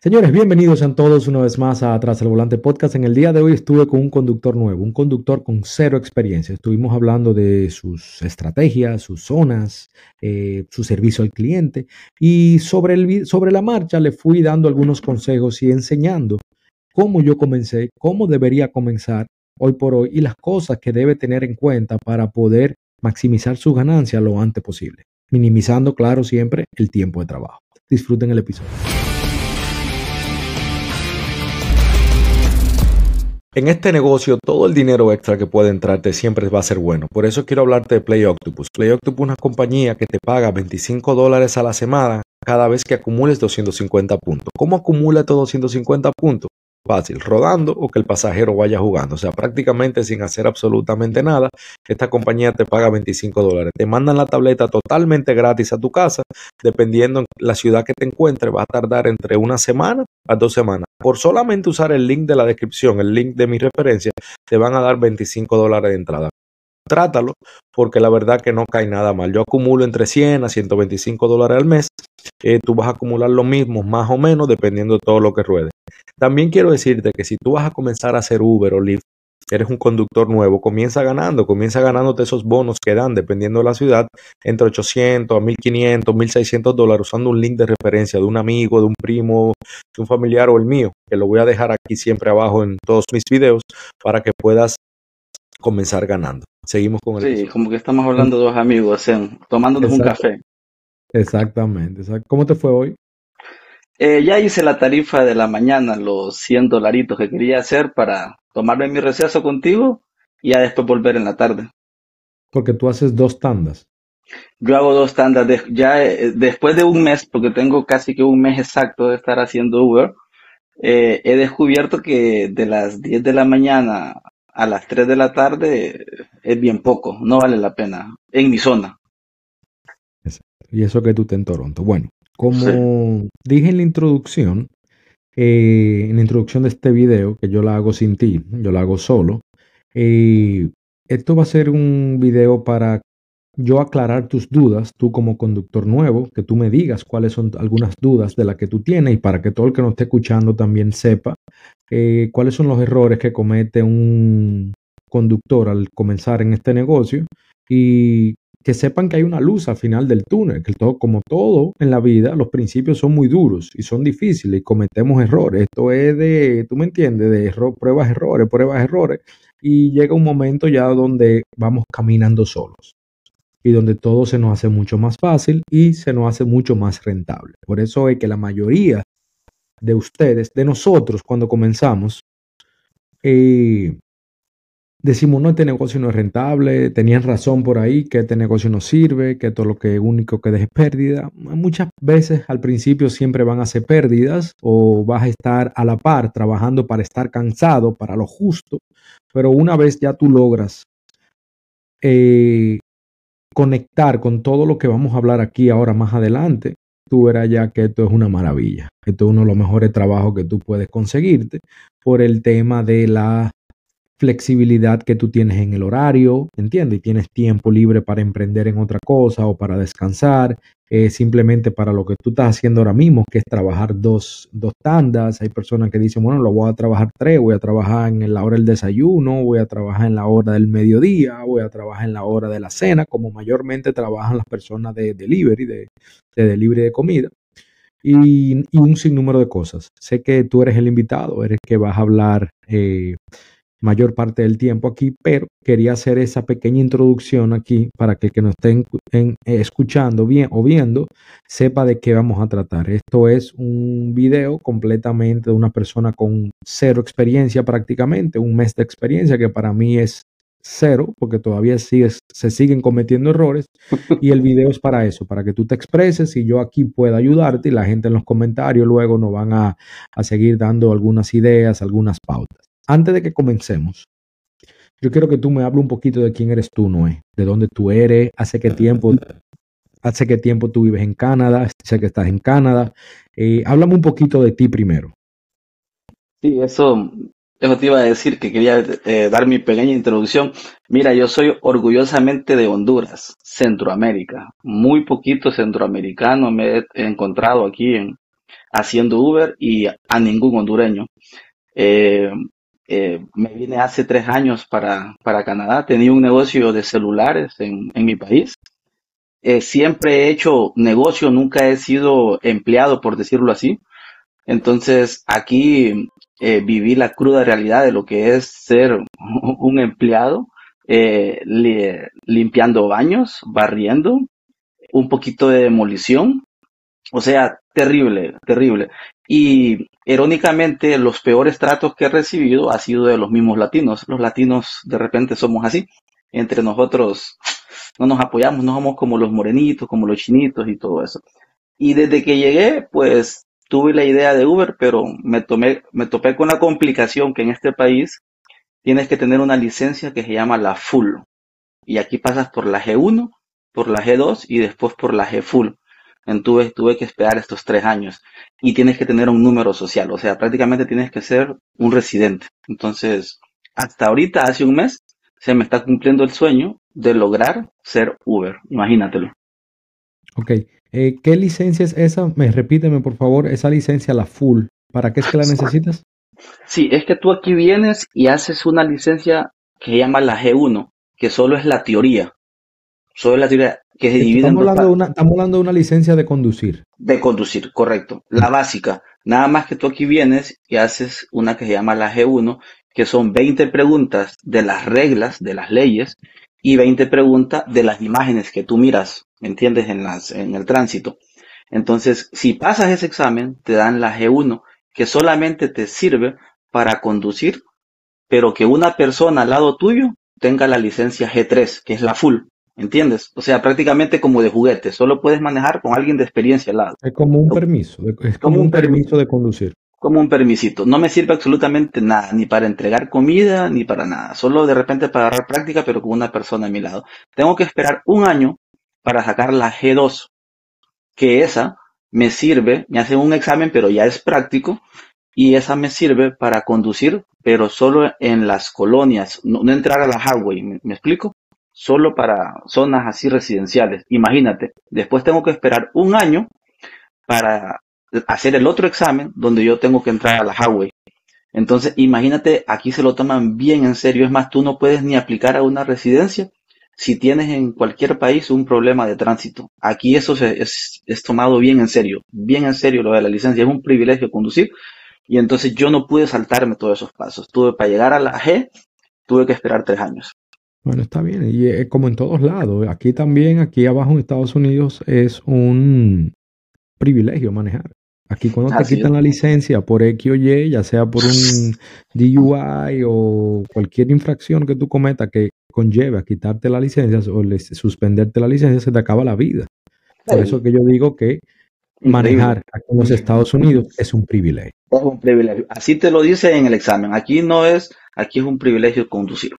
Señores, bienvenidos a todos una vez más a Atrás del Volante Podcast. En el día de hoy estuve con un conductor nuevo, un conductor con cero experiencia. Estuvimos hablando de sus estrategias, sus zonas, eh, su servicio al cliente y sobre, el, sobre la marcha le fui dando algunos consejos y enseñando cómo yo comencé, cómo debería comenzar hoy por hoy y las cosas que debe tener en cuenta para poder maximizar su ganancia lo antes posible, minimizando, claro, siempre el tiempo de trabajo. Disfruten el episodio. En este negocio, todo el dinero extra que puede entrarte siempre va a ser bueno. Por eso quiero hablarte de Play Octopus. Play Octopus es una compañía que te paga 25 dólares a la semana cada vez que acumules 250 puntos. ¿Cómo acumula estos 250 puntos? fácil, rodando o que el pasajero vaya jugando. O sea, prácticamente sin hacer absolutamente nada, esta compañía te paga 25 dólares. Te mandan la tableta totalmente gratis a tu casa, dependiendo en la ciudad que te encuentres, va a tardar entre una semana a dos semanas. Por solamente usar el link de la descripción, el link de mi referencia, te van a dar 25 dólares de entrada trátalo, porque la verdad que no cae nada mal. Yo acumulo entre 100 a 125 dólares al mes. Eh, tú vas a acumular lo mismo, más o menos, dependiendo de todo lo que ruede. También quiero decirte que si tú vas a comenzar a hacer Uber o Lyft, eres un conductor nuevo, comienza ganando, comienza ganándote esos bonos que dan, dependiendo de la ciudad, entre 800 a 1500, 1600 dólares, usando un link de referencia de un amigo, de un primo, de un familiar o el mío, que lo voy a dejar aquí siempre abajo en todos mis videos para que puedas comenzar ganando. Seguimos con el. Sí, como que estamos hablando de dos amigos, tomándonos un café. Exactamente. ¿Cómo te fue hoy? Eh, ya hice la tarifa de la mañana, los 100 dolaritos que quería hacer para tomarme mi receso contigo y ya después volver en la tarde. Porque tú haces dos tandas. Yo hago dos tandas. ya eh, después de un mes, porque tengo casi que un mes exacto de estar haciendo Uber, eh, he descubierto que de las 10 de la mañana a las 3 de la tarde es bien poco, no vale la pena en mi zona. Y eso que tú estás en Toronto. Bueno, como dije en la introducción, eh, en la introducción de este video, que yo la hago sin ti, yo la hago solo, eh, esto va a ser un video para yo aclarar tus dudas, tú como conductor nuevo, que tú me digas cuáles son algunas dudas de las que tú tienes y para que todo el que nos esté escuchando también sepa eh, cuáles son los errores que comete un conductor al comenzar en este negocio y que sepan que hay una luz al final del túnel, que todo, como todo en la vida, los principios son muy duros y son difíciles y cometemos errores. Esto es de, tú me entiendes, de pruebas, errores, pruebas, errores. Y llega un momento ya donde vamos caminando solos y donde todo se nos hace mucho más fácil y se nos hace mucho más rentable. Por eso es que la mayoría de ustedes, de nosotros, cuando comenzamos, eh, decimos, no, este negocio no es rentable, tenían razón por ahí, que este negocio no sirve, que todo lo que único que deje es pérdida. Muchas veces al principio siempre van a ser pérdidas o vas a estar a la par trabajando para estar cansado, para lo justo, pero una vez ya tú logras eh, conectar con todo lo que vamos a hablar aquí ahora más adelante, tú verás ya que esto es una maravilla. Esto es uno de los mejores trabajos que tú puedes conseguirte por el tema de la flexibilidad que tú tienes en el horario, ¿entiendes? Y tienes tiempo libre para emprender en otra cosa o para descansar, eh, simplemente para lo que tú estás haciendo ahora mismo, que es trabajar dos, dos tandas. Hay personas que dicen, bueno, lo voy a trabajar tres, voy a trabajar en la hora del desayuno, voy a trabajar en la hora del mediodía, voy a trabajar en la hora de la cena, como mayormente trabajan las personas de delivery, de, de delivery de comida. Y, un sinnúmero de cosas. Sé que tú eres el invitado, eres que vas a hablar eh, mayor parte del tiempo aquí, pero quería hacer esa pequeña introducción aquí para que el que nos estén eh, escuchando bien o viendo sepa de qué vamos a tratar. Esto es un video completamente de una persona con cero experiencia prácticamente, un mes de experiencia que para mí es cero, porque todavía se siguen cometiendo errores. Y el video es para eso, para que tú te expreses y yo aquí pueda ayudarte y la gente en los comentarios luego nos van a, a seguir dando algunas ideas, algunas pautas antes de que comencemos, yo quiero que tú me hables un poquito de quién eres tú, Noé, de dónde tú eres, hace qué tiempo, hace qué tiempo tú vives en Canadá, sé que estás en Canadá. Eh, háblame un poquito de ti primero. Sí, eso, eso te iba a decir que quería eh, dar mi pequeña introducción. Mira, yo soy orgullosamente de Honduras, Centroamérica. Muy poquito centroamericano me he encontrado aquí en, haciendo Uber y a ningún hondureño. Eh, eh, me vine hace tres años para, para Canadá, tenía un negocio de celulares en, en mi país. Eh, siempre he hecho negocio, nunca he sido empleado, por decirlo así. Entonces aquí eh, viví la cruda realidad de lo que es ser un empleado, limpiando baños, barriendo, un poquito de demolición. O sea, terrible, terrible. Y irónicamente, los peores tratos que he recibido ha sido de los mismos latinos. Los latinos de repente somos así. Entre nosotros no nos apoyamos, no somos como los morenitos, como los chinitos y todo eso. Y desde que llegué, pues tuve la idea de Uber, pero me, tomé, me topé con la complicación que en este país tienes que tener una licencia que se llama la Full. Y aquí pasas por la G1, por la G2 y después por la G Full. Entonces tuve que esperar estos tres años y tienes que tener un número social, o sea, prácticamente tienes que ser un residente. Entonces, hasta ahorita, hace un mes, se me está cumpliendo el sueño de lograr ser Uber, imagínatelo. Ok, eh, ¿qué licencia es esa? Me repíteme por favor, esa licencia, la full, ¿para qué es que la necesitas? Sí, es que tú aquí vienes y haces una licencia que se llama la G1, que solo es la teoría. Solo es la teoría que se divide estamos hablando, una, estamos hablando de una licencia de conducir. De conducir, correcto. La básica. Nada más que tú aquí vienes y haces una que se llama la G1, que son 20 preguntas de las reglas, de las leyes, y 20 preguntas de las imágenes que tú miras, ¿me entiendes? En, las, en el tránsito. Entonces, si pasas ese examen, te dan la G1, que solamente te sirve para conducir, pero que una persona al lado tuyo tenga la licencia G3, que es la full. ¿Entiendes? O sea, prácticamente como de juguete. Solo puedes manejar con alguien de experiencia al lado. Es como un permiso. Es como, un permiso de conducir. Como un permisito. No me sirve absolutamente nada, ni para entregar comida, ni para nada. Solo de repente para agarrar práctica, pero con una persona a mi lado. Tengo que esperar un año para sacar la G2, que esa me sirve, me hace un examen, pero ya es práctico, y esa me sirve para conducir, pero solo en las colonias, no, entrar a la highway, ¿me explico? Solo para zonas así residenciales. Imagínate, después tengo que esperar un año para hacer el otro examen donde yo tengo que entrar a la highway. Entonces, imagínate, aquí se lo toman bien en serio. Es más, tú no puedes ni aplicar a una residencia si tienes en cualquier país un problema de tránsito. Aquí eso es, es tomado bien en serio, bien en serio lo de la licencia. Es un privilegio conducir. Y entonces yo no pude saltarme todos esos pasos. Tuve para llegar a la G, tuve que esperar tres años. Bueno, está bien. Y es como en todos lados. Aquí también, aquí abajo en Estados Unidos, es un privilegio manejar. Aquí cuando te quitan la licencia por X o Y, ya sea por un DUI o cualquier infracción que tú cometas que conlleve a quitarte la licencia o suspenderte la licencia, se te acaba la vida. Por eso que yo digo que manejar aquí en los Estados Unidos es un privilegio. Es un privilegio. Así te lo dice en el examen. Aquí no es, aquí es un privilegio conducir.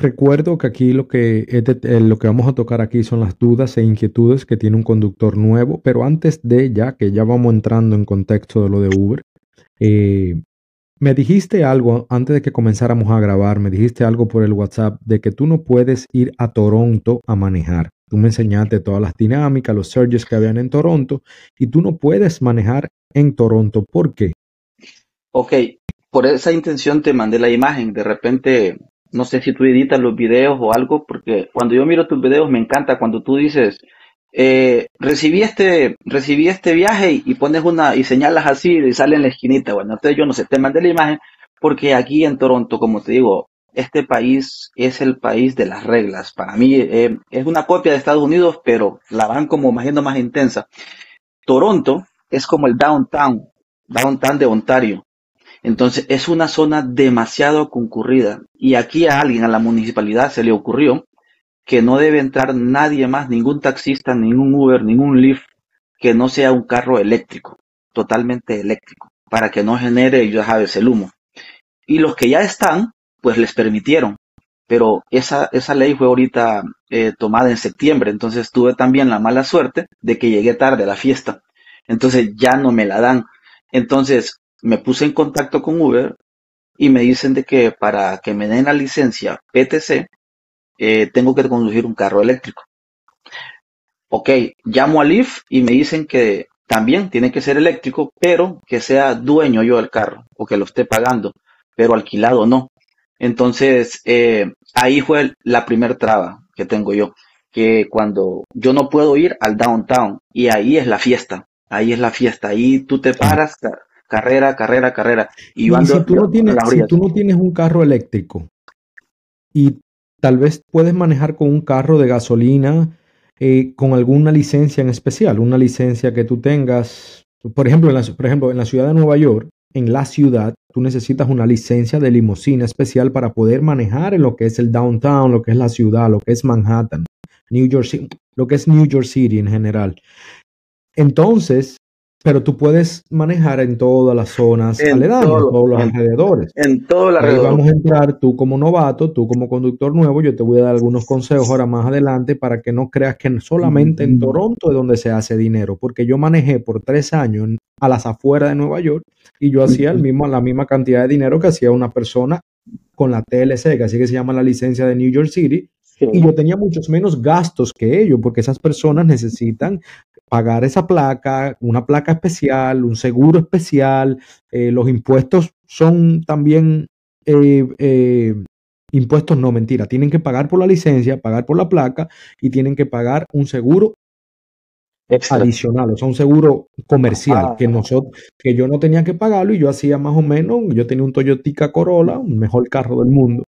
Recuerdo que aquí lo que, eh, lo que vamos a tocar aquí son las dudas e inquietudes que tiene un conductor nuevo, pero antes de ya, que ya vamos entrando en contexto de lo de Uber, eh, me dijiste algo antes de que comenzáramos a grabar, me dijiste algo por el WhatsApp de que tú no puedes ir a Toronto a manejar. Tú me enseñaste todas las dinámicas, los surges que habían en Toronto y tú no puedes manejar en Toronto. ¿Por qué? Ok, por esa intención te mandé la imagen. De repente no sé si tú editas los videos o algo, porque cuando yo miro tus videos me encanta cuando tú dices, eh, recibí este, recibí este viaje y, pones una, y señalas así y sale en la esquinita. Bueno, entonces yo no sé, te mandé la imagen porque aquí en Toronto, como te digo, este país es el país de las reglas. Para mí eh, es una copia de Estados Unidos, pero la van como más más intensa. Toronto es como el downtown, downtown de Ontario. Entonces es una zona demasiado concurrida y aquí a alguien, a la municipalidad, se le ocurrió que no debe entrar nadie más, ningún taxista, ningún Uber, ningún Lyft, que no sea un carro eléctrico, totalmente eléctrico, para que no genere, ya sabes, el humo. Y los que ya están, pues les permitieron. Pero esa, esa ley fue ahorita eh, tomada en septiembre, entonces tuve también la mala suerte de que llegué tarde a la fiesta. Entonces ya no me la dan. Entonces, me puse en contacto con Uber y me dicen de que para que me den la licencia PTC, eh, tengo que conducir un carro eléctrico. Ok, llamo a Lyft y me dicen que también tiene que ser eléctrico, pero que sea dueño yo del carro o que lo esté pagando, pero alquilado no. Entonces, eh, ahí fue la primer traba que tengo yo, que cuando yo no puedo ir al downtown y ahí es la fiesta, ahí es la fiesta, ahí tú te paras, carrera, carrera, carrera. Y, si, tú no tienes, si tú no tienes un carro eléctrico y tal vez puedes manejar con un carro de gasolina, eh, con alguna licencia en especial, una licencia que tú tengas, por ejemplo, en la, por ejemplo, en la ciudad de Nueva York, en la ciudad, tú necesitas una licencia de limusina especial para poder manejar en lo que es el downtown, lo que es la ciudad, lo que es Manhattan, New York City, lo que es New York City en general. Entonces, pero tú puedes manejar en todas las zonas aledañas, en todos los alrededores. En todo vamos a entrar tú como novato, tú como conductor nuevo. Yo te voy a dar algunos consejos ahora más adelante para que no creas que solamente en Toronto es donde se hace dinero. Porque yo manejé por tres años a las afueras de Nueva York y yo hacía el mismo, la misma cantidad de dinero que hacía una persona con la TLC, que así que se llama la licencia de New York City, y yo tenía muchos menos gastos que ellos, porque esas personas necesitan pagar esa placa, una placa especial, un seguro especial, eh, los impuestos son también eh, eh, impuestos, no mentira, tienen que pagar por la licencia, pagar por la placa y tienen que pagar un seguro adicional, o sea, un seguro comercial que nosotros, que yo no tenía que pagarlo y yo hacía más o menos, yo tenía un Toyota Corolla, un mejor carro del mundo,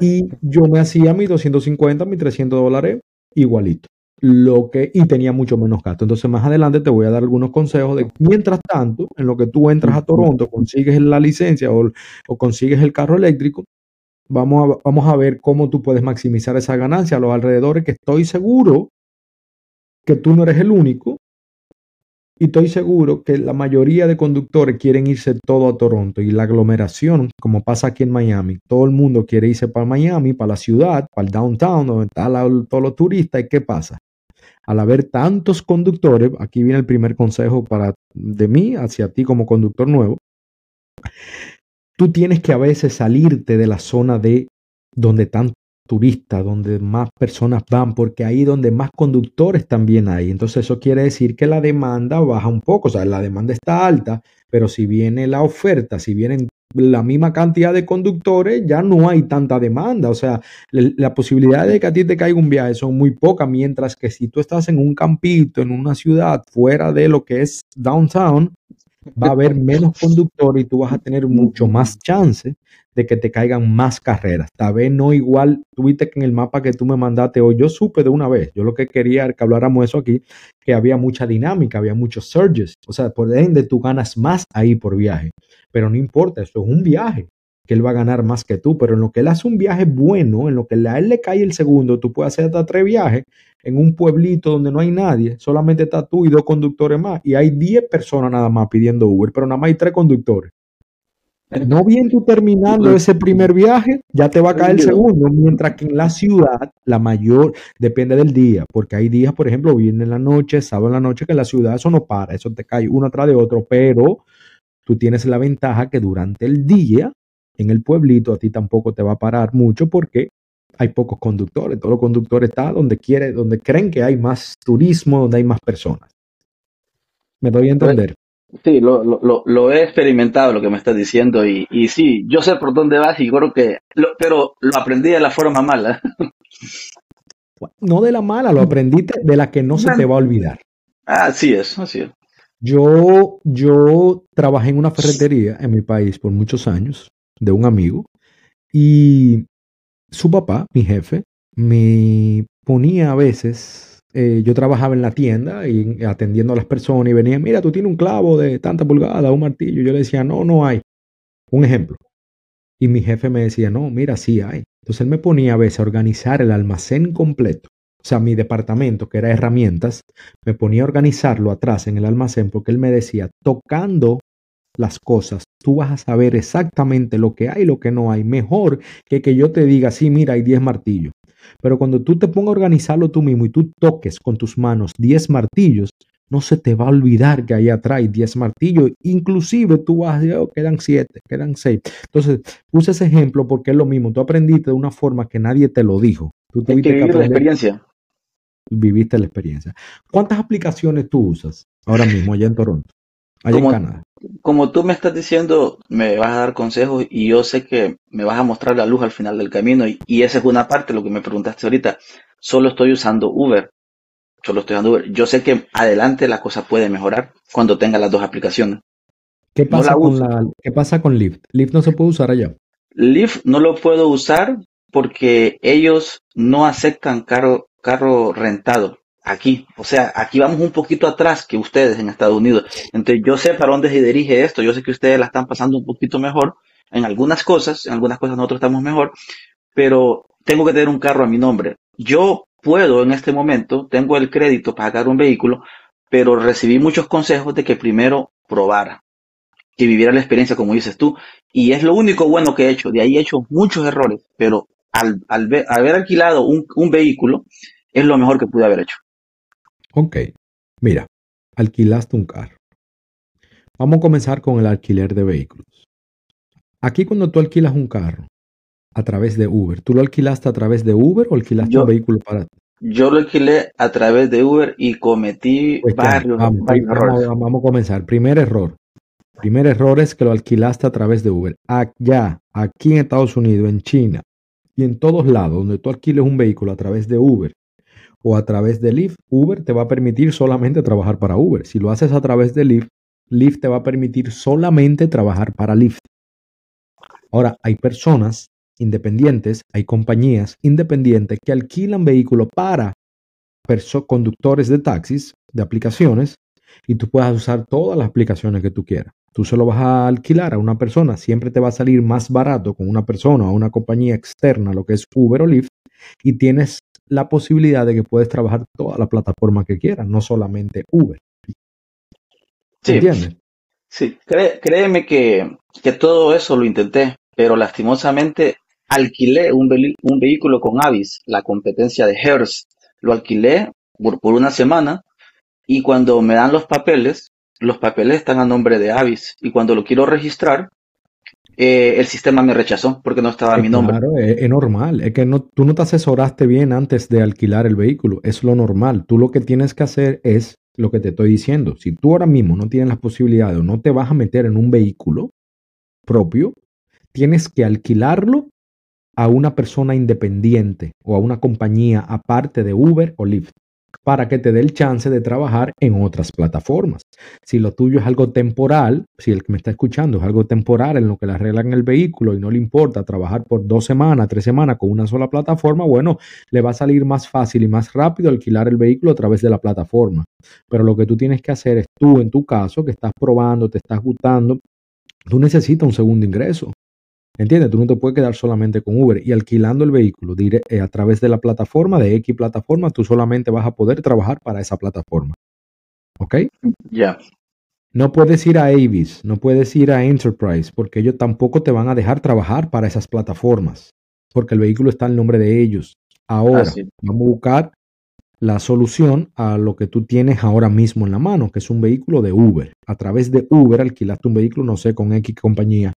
y yo me hacía mis 250, mis 300 dólares igualito. Lo que, y tenía mucho menos gasto. Entonces, más adelante te voy a dar algunos consejos de mientras tanto, en lo que tú entras a Toronto, consigues la licencia o, o consigues el carro eléctrico, vamos a, vamos a ver cómo tú puedes maximizar esa ganancia a los alrededores, que estoy seguro que tú no eres el único. Y estoy seguro que la mayoría de conductores quieren irse todo a Toronto y la aglomeración, como pasa aquí en Miami, todo el mundo quiere irse para Miami, para la ciudad, para el downtown, donde están todos los turistas. ¿Y qué pasa? Al haber tantos conductores, aquí viene el primer consejo para de mí hacia ti como conductor nuevo. Tú tienes que a veces salirte de la zona de donde están turista, donde más personas van, porque ahí donde más conductores también hay. Entonces eso quiere decir que la demanda baja un poco, o sea, la demanda está alta, pero si viene la oferta, si vienen la misma cantidad de conductores, ya no hay tanta demanda. O sea, la posibilidad de que a ti te caiga un viaje son muy pocas, mientras que si tú estás en un campito, en una ciudad fuera de lo que es downtown, va a haber menos conductores y tú vas a tener mucho más chance de que te caigan más carreras. Tal vez no igual, tuviste que en el mapa que tú me mandaste hoy, yo supe de una vez, yo lo que quería que habláramos eso aquí, que había mucha dinámica, había muchos surges, o sea, por ende tú ganas más ahí por viaje, pero no importa, eso es un viaje, que él va a ganar más que tú, pero en lo que él hace un viaje bueno, en lo que a él le cae el segundo, tú puedes hacer hasta tres viajes en un pueblito donde no hay nadie, solamente está tú y dos conductores más, y hay diez personas nada más pidiendo Uber, pero nada más hay tres conductores. No bien tú terminando ese primer viaje, ya te va a caer el segundo, mientras que en la ciudad la mayor depende del día, porque hay días, por ejemplo, viene en la noche, sábado en la noche, que en la ciudad eso no para, eso te cae uno atrás de otro, pero tú tienes la ventaja que durante el día en el pueblito a ti tampoco te va a parar mucho porque hay pocos conductores, todos los conductores están donde quiere, donde creen que hay más turismo, donde hay más personas. ¿Me doy a entender? Sí, lo, lo, lo, he experimentado lo que me estás diciendo y, y sí, yo sé por dónde vas y creo que, pero lo aprendí de la forma mala. No de la mala, lo aprendiste de la que no se te va a olvidar. Así es, así es. Yo, yo trabajé en una ferretería en mi país por muchos años de un amigo y su papá, mi jefe, me ponía a veces eh, yo trabajaba en la tienda y atendiendo a las personas y venían, mira, tú tienes un clavo de tanta pulgada, un martillo. Yo le decía, no, no hay. Un ejemplo. Y mi jefe me decía, no, mira, sí hay. Entonces él me ponía a veces a organizar el almacén completo. O sea, mi departamento, que era herramientas, me ponía a organizarlo atrás en el almacén porque él me decía, tocando las cosas, tú vas a saber exactamente lo que hay y lo que no hay. Mejor que que yo te diga, sí, mira, hay 10 martillos. Pero cuando tú te pongas a organizarlo tú mismo y tú toques con tus manos 10 martillos, no se te va a olvidar que ahí atrás hay 10 martillos. Inclusive tú vas a decir, oh, quedan 7, quedan 6. Entonces, puse ese ejemplo porque es lo mismo. Tú aprendiste de una forma que nadie te lo dijo. Tú tuviste que, la experiencia. viviste la experiencia. ¿Cuántas aplicaciones tú usas ahora mismo allá en Toronto? Allá Como, en Canadá. como tú me estás diciendo, me vas a dar consejos y yo sé que me vas a mostrar la luz al final del camino y, y esa es una parte, lo que me preguntaste ahorita. Solo estoy usando Uber. Solo estoy usando Uber. Yo sé que adelante la cosa puede mejorar cuando tenga las dos aplicaciones. ¿Qué No pasa la con la, qué pasa con Lyft? Lyft no se puede usar allá. Lyft no lo puedo usar porque ellos no aceptan carro, carro rentado aquí. O sea, aquí vamos un poquito atrás que ustedes en Estados Unidos. Entonces yo sé para dónde se dirige esto. Yo sé que ustedes la están pasando un poquito mejor en algunas cosas. En algunas cosas nosotros estamos mejor. Pero tengo que tener un carro a mi nombre. Yo puedo en este momento, tengo el crédito para sacar un vehículo, pero recibí muchos consejos de que primero probara que viviera la experiencia como dices tú. Y es lo único bueno que he hecho. De ahí he hecho muchos errores, pero al, al ver- haber alquilado un vehículo es lo mejor que pude haber hecho. Ok, mira, alquilaste un carro. Vamos a comenzar con el alquiler de vehículos. Aquí cuando tú alquilas un carro a través de Uber, ¿tú lo alquilaste a través de Uber o alquilaste un vehículo para... yo lo alquilé a través de Uber y cometí Pues varios, vamos, varios pri- vamos, errores. vamos a comenzar. Primer error. Primer error es que lo alquilaste a través de Uber. Allá, aquí en Estados Unidos, en China y en todos lados donde tú alquiles un vehículo a través de Uber o a través de Lyft, Uber te va a permitir solamente trabajar para Uber. Si lo haces a través de Lyft, Lyft te va a permitir solamente trabajar para Lyft. Ahora, hay personas independientes, hay compañías independientes que alquilan vehículos para conductores de taxis, de aplicaciones, y tú puedes usar todas las aplicaciones que tú quieras. Tú se lo vas a alquilar a una persona, siempre te va a salir más barato con una persona o una compañía externa, lo que es Uber o Lyft, y tienes la posibilidad de que puedes trabajar toda la plataforma que quieras, no solamente Uber. Sí, ¿Entiendes? sí, cré- créeme que, que todo eso lo intenté, pero lastimosamente alquilé un, un vehículo con Avis, la competencia de Hertz. Lo alquilé por, por una semana y cuando me dan los papeles, los papeles están a nombre de Avis y cuando lo quiero registrar, eh, el sistema me rechazó porque no estaba Eh, mi nombre. claro, es, es normal. Es que no, tú no te asesoraste bien antes de alquilar el vehículo. Es lo normal. Tú lo que tienes que hacer es lo que te estoy diciendo. Si tú ahora mismo no tienes las posibilidades o no te vas a meter en un vehículo propio, tienes que alquilarlo a una persona independiente o a una compañía aparte de Uber o Lyft para que te dé el chance de trabajar en otras plataformas. Si lo tuyo es algo temporal, si el que me está escuchando es algo temporal en lo que le arreglan el vehículo y no le importa trabajar por dos semanas, tres semanas con una sola plataforma, bueno, le va a salir más fácil y más rápido alquilar el vehículo a través de la plataforma. Pero lo que tú tienes que hacer es tú, en tu caso, que estás probando, te estás gustando, tú necesitas un segundo ingreso. ¿Entiendes? Tú no te puedes quedar solamente con Uber y alquilando el vehículo dire- eh, a través de la plataforma, de X plataforma, tú solamente vas a poder trabajar para esa plataforma. ¿Ok? Ya, No puedes ir a Avis, no puedes ir a Enterprise, porque ellos tampoco te van a dejar trabajar para esas plataformas, porque el vehículo está en nombre de ellos. Ahora, vamos a buscar la solución a lo que tú tienes ahora mismo en la mano, que es un vehículo de Uber. A través de Uber alquilaste un vehículo, no sé, con X compañía.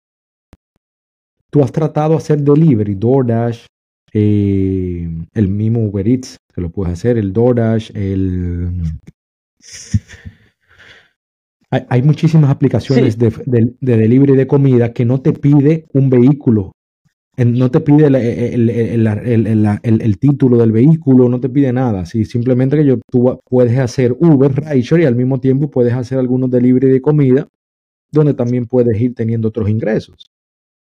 Tú has tratado de hacer delivery, DoorDash, eh, el mismo Uber Eats, que lo puedes hacer, el DoorDash, el... Hay, hay muchísimas aplicaciones Sí, de, de- de delivery de comida que no te pide un vehículo, no te pide el título del vehículo, no te pide nada. Sí, simplemente que yo, tú puedes hacer Uber, Rideshare y al mismo tiempo puedes hacer algunos delivery de comida donde también puedes ir teniendo otros ingresos.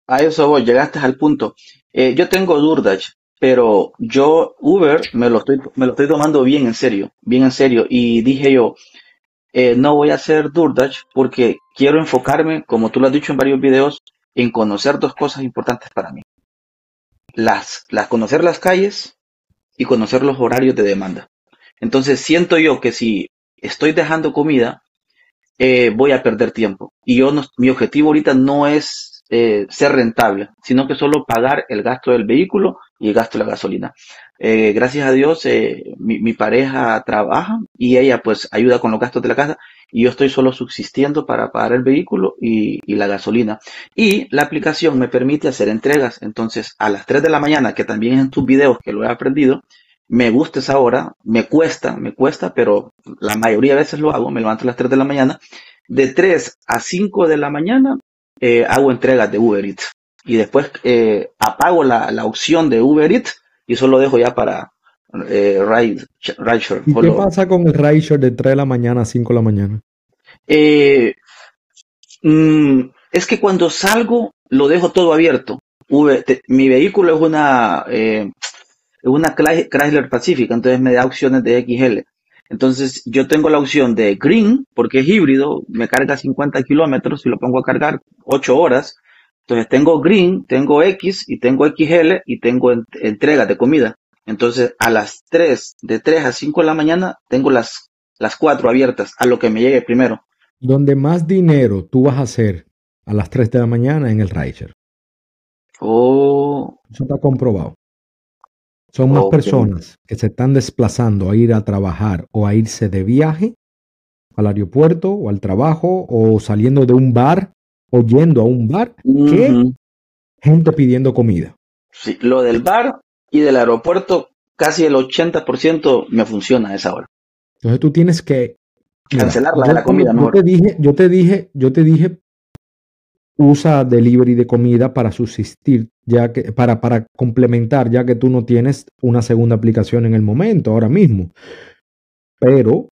A eso voy, llegaste al punto. Eh, yo tengo DoorDash, pero yo Uber me lo estoy, me lo estoy tomando bien en serio, bien en serio. Y dije yo, eh, no voy a hacer DoorDash porque quiero enfocarme, como tú lo has dicho en varios videos, en conocer dos cosas importantes para mí. Las, las conocer las calles y conocer los horarios de demanda. Entonces siento yo que si estoy dejando comida, eh, voy a perder tiempo. Y yo no- mi objetivo ahorita no es eh, ser rentable, sino que solo pagar el gasto del vehículo y el gasto de la gasolina. Eh, gracias a Dios, eh, mi, pareja trabaja y ella pues ayuda con los gastos de la casa y yo estoy solo subsistiendo para pagar el vehículo y, la gasolina. Y la aplicación me permite hacer entregas. Entonces, a las 3 de la mañana, que también en tus videos que lo he aprendido, me gusta esa hora, me cuesta, me cuesta, pero la mayoría de veces lo hago, me levanto a las 3 de la mañana. De 3 a 5 de la mañana eh, hago entregas de Uber Eats y después eh, apago la, la, opción de Uber Eats y solo dejo ya para eh, ride, ¿Y qué pasa con el ride de 3 de la mañana a 5 de la mañana? Eh, mm, es que cuando salgo lo dejo todo abierto. mi vehículo es una, eh, una Chrysler Pacific, entonces me da opciones de XL. Entonces yo tengo la opción de Green, porque es híbrido, me carga 50 kilómetros y lo pongo a cargar 8 horas. Entonces tengo Green, tengo X y tengo XL y tengo entrega de comida. Entonces a las 3, de 3 a 5 de la mañana, tengo las, las 4 abiertas, a lo que me llegue primero. Donde más dinero tú vas a hacer a las 3 de la mañana en el Rider. Oh. Eso está comprobado. Son más personas que se están desplazando a ir a trabajar o a irse de viaje al aeropuerto o al trabajo o saliendo de un bar o yendo a un bar que gente pidiendo comida. Sí, lo del bar y del aeropuerto, casi el 80% me funciona a esa hora. Entonces tú tienes que cancelar la, comida. Yo te dije, yo te dije, yo te dije usa delivery de comida para subsistir, ya que, para, para complementar, ya que tú no tienes una segunda aplicación en el momento, ahora mismo. Pero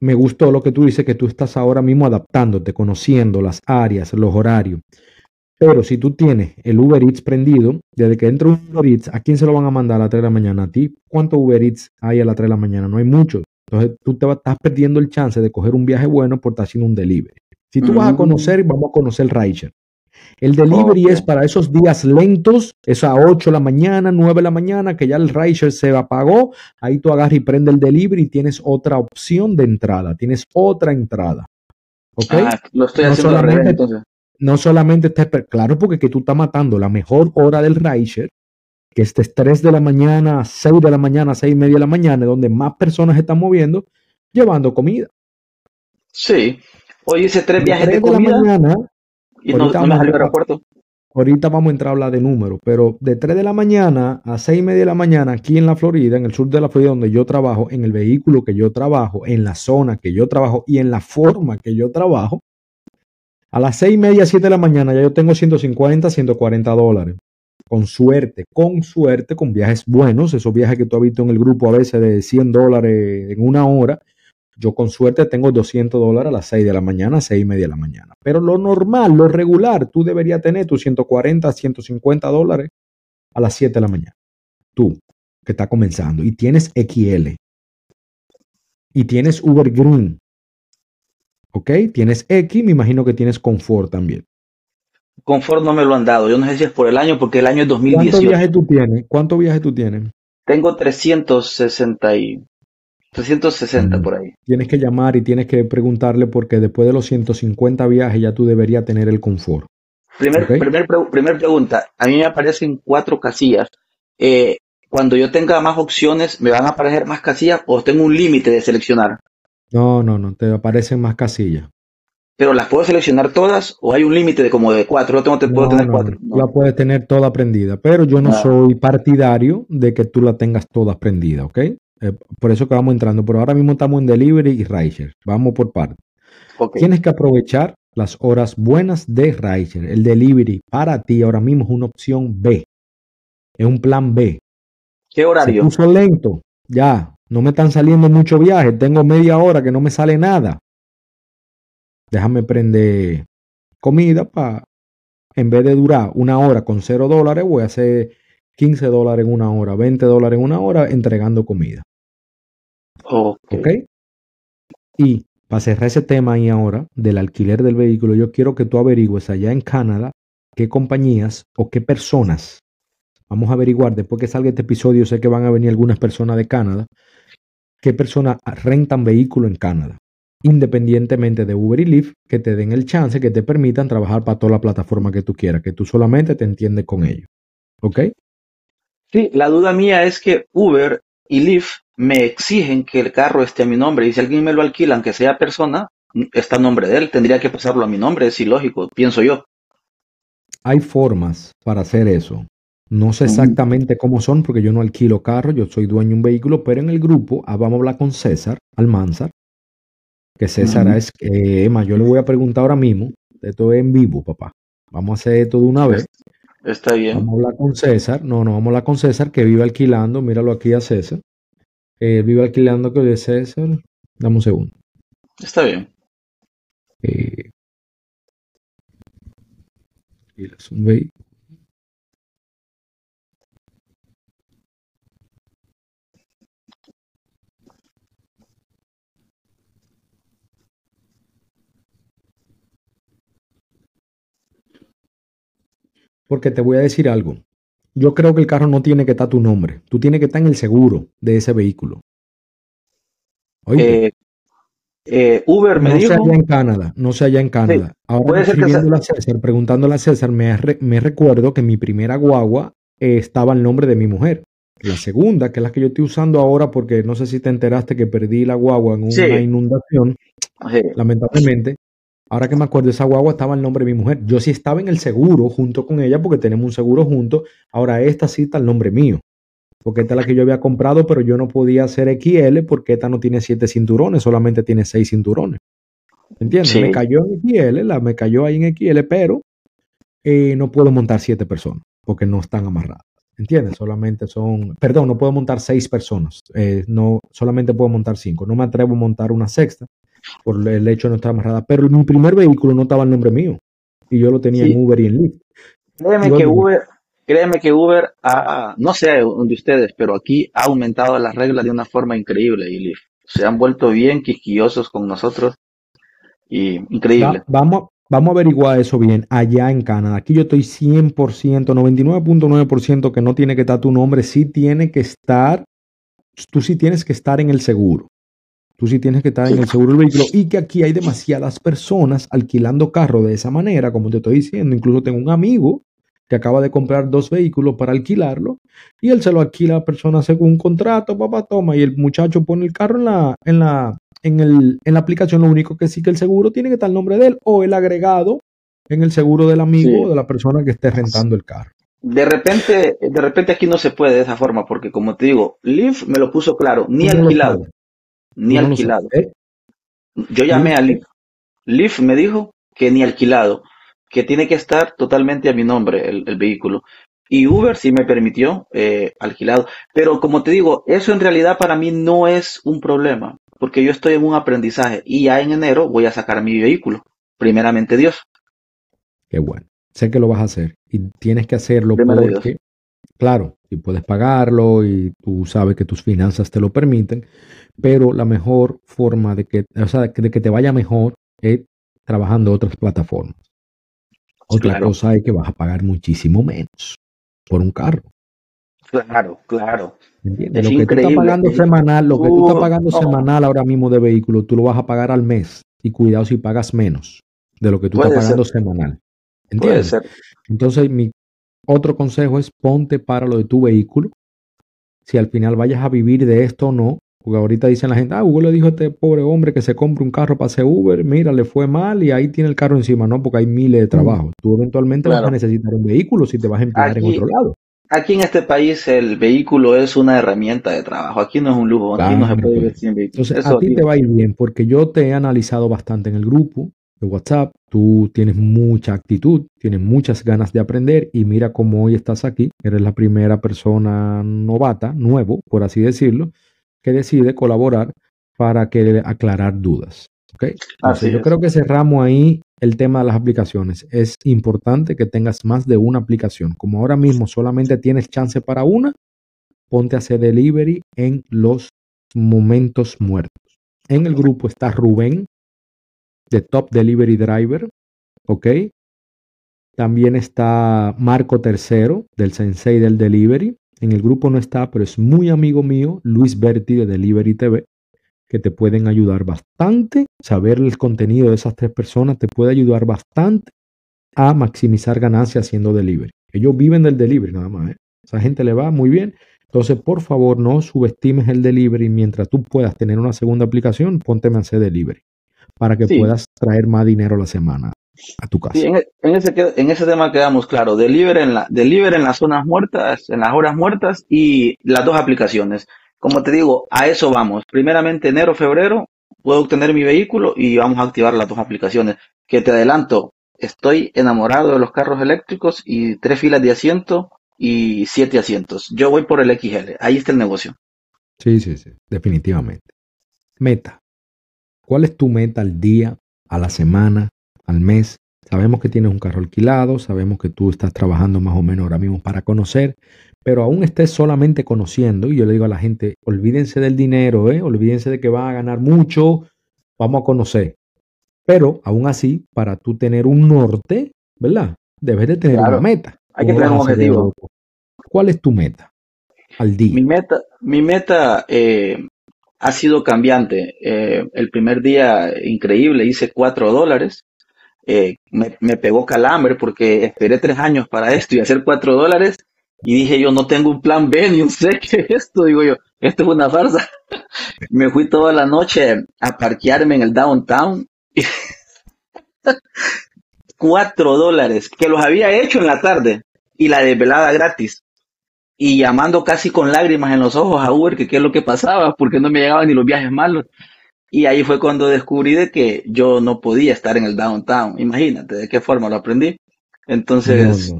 me gustó lo que tú dices, que tú estás ahora mismo adaptándote, conociendo las áreas, los horarios. Pero si tú tienes el Uber Eats prendido, desde que entra un Uber Eats, ¿a quién se lo van a mandar a las 3 de la mañana? ¿A ti? ¿Cuántos Uber Eats hay a las 3 de la mañana? No hay muchos. Entonces tú te estás perdiendo el chance de coger un viaje bueno por estar haciendo un delivery. Si tú vas a conocer, vamos a conocer Rideshare. El delivery es para esos días lentos, es a 8 de la mañana, 9 de la mañana, que ya el rideshare se apagó. Ahí tú agarras y prende el delivery y tienes otra opción de entrada, tienes otra entrada. ¿Ok? Ah, lo estoy no haciendo solamente, entonces. No solamente claro, porque que tú estás matando la mejor hora del rideshare, que este es 3 de la mañana, 6 de la mañana, 6 y media de la mañana, donde más personas están moviendo, llevando comida. Sí, Hoy hice tres viajes de, comida la mañana, y no, no me salió al aeropuerto. Ahorita vamos a entrar a hablar de números, pero de 3 de la mañana a 6 y media de la mañana aquí en la Florida, en el sur de la Florida donde yo trabajo, en el vehículo que yo trabajo, en la zona que yo trabajo y en la forma que yo trabajo, a las 6 y media, 7 de la mañana ya yo tengo 150, 140 dólares. Con suerte, con suerte, con viajes buenos, esos viajes que tú has visto en el grupo a veces de 100 dólares en una hora, yo con suerte tengo 200 dólares a las 6 de la mañana, 6 y media de la mañana. Pero lo normal, lo regular, tú deberías tener tus 140, 150 dólares a las 7 de la mañana. Tú, que está comenzando. Y tienes XL. Y tienes Uber Green. ¿Ok? Tienes X, me imagino que tienes Confort también. Confort no me lo han dado. Yo no sé si es por el año, porque el año es 2018. ¿Cuántos viajes tú tienes? ¿Cuántos viajes tú tienes? Tengo 360 y 360 por ahí. Tienes que llamar y tienes que preguntarle porque después de los 150 viajes ya tú deberías tener el confort. Primer, primer, pregunta, a mí me aparecen cuatro casillas. Eh, cuando yo tenga más opciones, ¿me van a aparecer más casillas o tengo un límite de seleccionar? No, no, no, te aparecen más casillas. ¿Pero las puedo seleccionar todas o hay un límite de como de cuatro? Yo te puedo tener cuatro. La puedes tener toda prendida, pero yo no soy partidario de que tú la tengas toda prendida, ¿ok? Eh, por eso que vamos entrando, pero ahora mismo estamos en delivery y rideshare. Vamos por partes. Tienes que aprovechar las horas buenas de rideshare. El delivery para ti ahora mismo es una opción B. Es un plan B. ¿Qué horario? Se puso lento. Ya, no me están saliendo muchos viajes. Tengo media hora que no me sale nada. Déjame prender comida para, en vez de durar una hora con cero dólares, voy a hacer 15 dólares en una hora, 20 dólares en una hora entregando comida. Ok. Y para cerrar ese tema ahí ahora del alquiler del vehículo, yo quiero que tú averigües allá en Canadá qué compañías o qué personas, vamos a averiguar después que salga este episodio, sé que van a venir algunas personas de Canadá, qué personas rentan vehículo en Canadá, independientemente de Uber y Lyft, que te den el chance, que te permitan trabajar para toda la plataforma que tú quieras, que tú solamente te entiendes con ellos. ¿Ok? Sí, la duda mía es que Uber y Lyft me exigen que el carro esté a mi nombre y si alguien me lo alquila, aunque sea persona, está a nombre de él, tendría que pasarlo a mi nombre, es ilógico, pienso yo. Hay formas para hacer eso. No sé exactamente cómo son porque yo no alquilo carro, yo soy dueño de un vehículo, pero en el grupo ah, vamos a hablar con César Almanzar, que César es, eh, yo le voy a preguntar ahora mismo, esto es en vivo, papá. Vamos a hacer esto de una vez. Está bien. Vamos a hablar con César, no, no, vamos a hablar con César que vive alquilando, míralo aquí a César. Eh, vive alquilando que de César, dame un segundo. Está bien. Eh, un vehículo. Porque te voy a decir algo. Yo creo que el carro no tiene que estar tu nombre. Tú tienes que estar en el seguro de ese vehículo. Eh, eh, Uber me no dijo. No allá en Canadá, no sé allá en Canadá. Ahora escribiéndole a César, preguntándole a César, me, me recuerdo que mi primera guagua eh, estaba el nombre de mi mujer. La segunda, que es la que yo estoy usando ahora, porque no sé si te enteraste que perdí la guagua en una inundación, lamentablemente. Ahora que me acuerdo, esa guagua estaba el nombre de mi mujer. Yo sí estaba en el seguro junto con ella porque tenemos un seguro junto. Ahora esta sí está el nombre mío. Porque esta es la que yo había comprado, pero yo no podía hacer XL porque esta no tiene siete cinturones, solamente tiene seis cinturones. ¿Entiendes? Me cayó en XL, la, me cayó ahí en XL, pero eh, no puedo montar siete personas porque no están amarradas. ¿Entiendes? Solamente son, perdón, no puedo montar seis personas, eh, no, solamente puedo montar cinco. No me atrevo a montar una sexta por el hecho de no estar amarrada. Pero mi primer vehículo no estaba el nombre mío y yo lo tenía en Uber y en Lyft. Créeme que Uber, créeme que Uber ha, no sé de ustedes, pero aquí ha aumentado las reglas de una forma increíble y Lyft. Se han vuelto bien quisquillosos con nosotros y increíble. vamos, vamos a averiguar eso bien allá en Canadá. Aquí yo estoy 100%, 99.9% que no tiene que estar tu nombre, sí tiene que estar, tú sí tienes que estar en el seguro. Tú sí tienes que estar en el seguro del vehículo y que aquí hay demasiadas personas alquilando carro de esa manera, como te estoy diciendo. Incluso tengo un amigo que acaba de comprar dos vehículos para alquilarlo y él se lo alquila a personas según un contrato, papá, toma, y el muchacho pone el carro en la, en la, en el, en la aplicación. Lo único que sí que el seguro tiene que estar el nombre de él o el agregado en el seguro del amigo o de la persona que esté rentando el carro. De repente, de repente aquí no se puede de esa forma, porque como te digo, Leaf me lo puso claro, ni alquilado ni alquilado. Yo llamé a Leaf. Leaf me dijo que ni alquilado, que tiene que estar totalmente a mi nombre el, vehículo. Y Uber sí me permitió eh, alquilado. Pero como te digo, eso en realidad para mí no es un problema, porque yo estoy en un aprendizaje y ya en enero voy a sacar mi vehículo. Primeramente Dios. Qué bueno. Sé que lo vas a hacer y tienes que hacerlo porque, claro, si puedes pagarlo y tú sabes que tus finanzas te lo permiten, pero la mejor forma de que, o sea, de que te vaya mejor es trabajando en otras plataformas. Otra cosa es que vas a pagar muchísimo menos por un carro. Claro, claro. Lo que tú estás pagando semanal, lo que tú estás pagando semanal ahora mismo de vehículo, tú lo vas a pagar al mes. Y cuidado si pagas menos de lo que tú estás pagando semanal. ¿Entiendes? Entonces, mi otro consejo es ponte para lo de tu vehículo. Si al final vayas a vivir de esto o no, porque ahorita dicen la gente, ah, Hugo le dijo a este pobre hombre que se compre un carro para hacer Uber, mira, le fue mal y ahí tiene el carro encima, ¿no? Porque hay miles de trabajos. Tú eventualmente vas a necesitar un vehículo si te vas a emplear en otro lado. Aquí en este país el vehículo es una herramienta de trabajo. Aquí no es un lujo, aquí no se puede vivir sin vehículo. Entonces, a ti te va a ir bien porque yo te he analizado bastante en el grupo de WhatsApp. Tú tienes mucha actitud, tienes muchas ganas de aprender y mira cómo hoy estás aquí. Eres la primera persona novata, nuevo, por así decirlo, que decide colaborar para que aclarar dudas. ¿okay? yo creo que cerramos ahí el tema de las aplicaciones. Es importante que tengas más de una aplicación. Como ahora mismo solamente tienes chance para una, ponte a hacer delivery en los momentos muertos. En el grupo está Rubén, de Top Delivery Driver, ¿ok? También está Marco Tercero, del Sensei del Delivery. En el grupo no está, pero es muy amigo mío, Luis Berti de Delivery TV, que te pueden ayudar bastante. Saber el contenido de esas tres personas te puede ayudar bastante a maximizar ganancias haciendo delivery. Ellos viven del delivery nada más. ¿eh? Esa gente le va muy bien. Entonces, por favor, no subestimes el delivery. Mientras tú puedas tener una segunda aplicación, pónteme a hacer delivery para que puedas traer más dinero a la semana. a tu casa. Sí, en, ese, en ese tema quedamos claro. Deliver en, la, deliver en las zonas muertas, en las horas muertas y las dos aplicaciones. Como te digo, a eso vamos. Primeramente, enero, febrero, puedo obtener mi vehículo y vamos a activar las dos aplicaciones. Que te adelanto, estoy enamorado de los carros eléctricos y tres filas de asiento y siete asientos. Yo voy por el XL. Ahí está el negocio. Sí, sí, sí, definitivamente. Meta. ¿Cuál es tu meta al día, a la semana, al mes? Sabemos que tienes un carro alquilado, sabemos que tú estás trabajando más o menos ahora mismo para conocer, pero aún estés solamente conociendo, y yo le digo a la gente, olvídense del dinero, ¿eh? olvídense de que van a ganar mucho, vamos a conocer. Pero aún así, para tú tener un norte, ¿verdad? Debes de tener una meta. Hay que tener un objetivo. ¿Cuál es tu meta al día? Mi meta, mi meta eh, ha sido cambiante. Eh, el primer día, increíble, hice cuatro dólares. Eh, me, pegó calambre porque esperé tres años para esto y hacer cuatro dólares y dije yo no tengo un plan B ni un C que esto, digo yo, esto es una farsa. me fui toda la noche a parquearme en el downtown. cuatro dólares que los había hecho en la tarde y la desvelada gratis y llamando casi con lágrimas en los ojos a Uber que qué es lo que pasaba, porque no me llegaban ni los viajes malos. Y ahí fue cuando descubrí de que yo no podía estar en el downtown. Imagínate de qué forma lo aprendí. Entonces,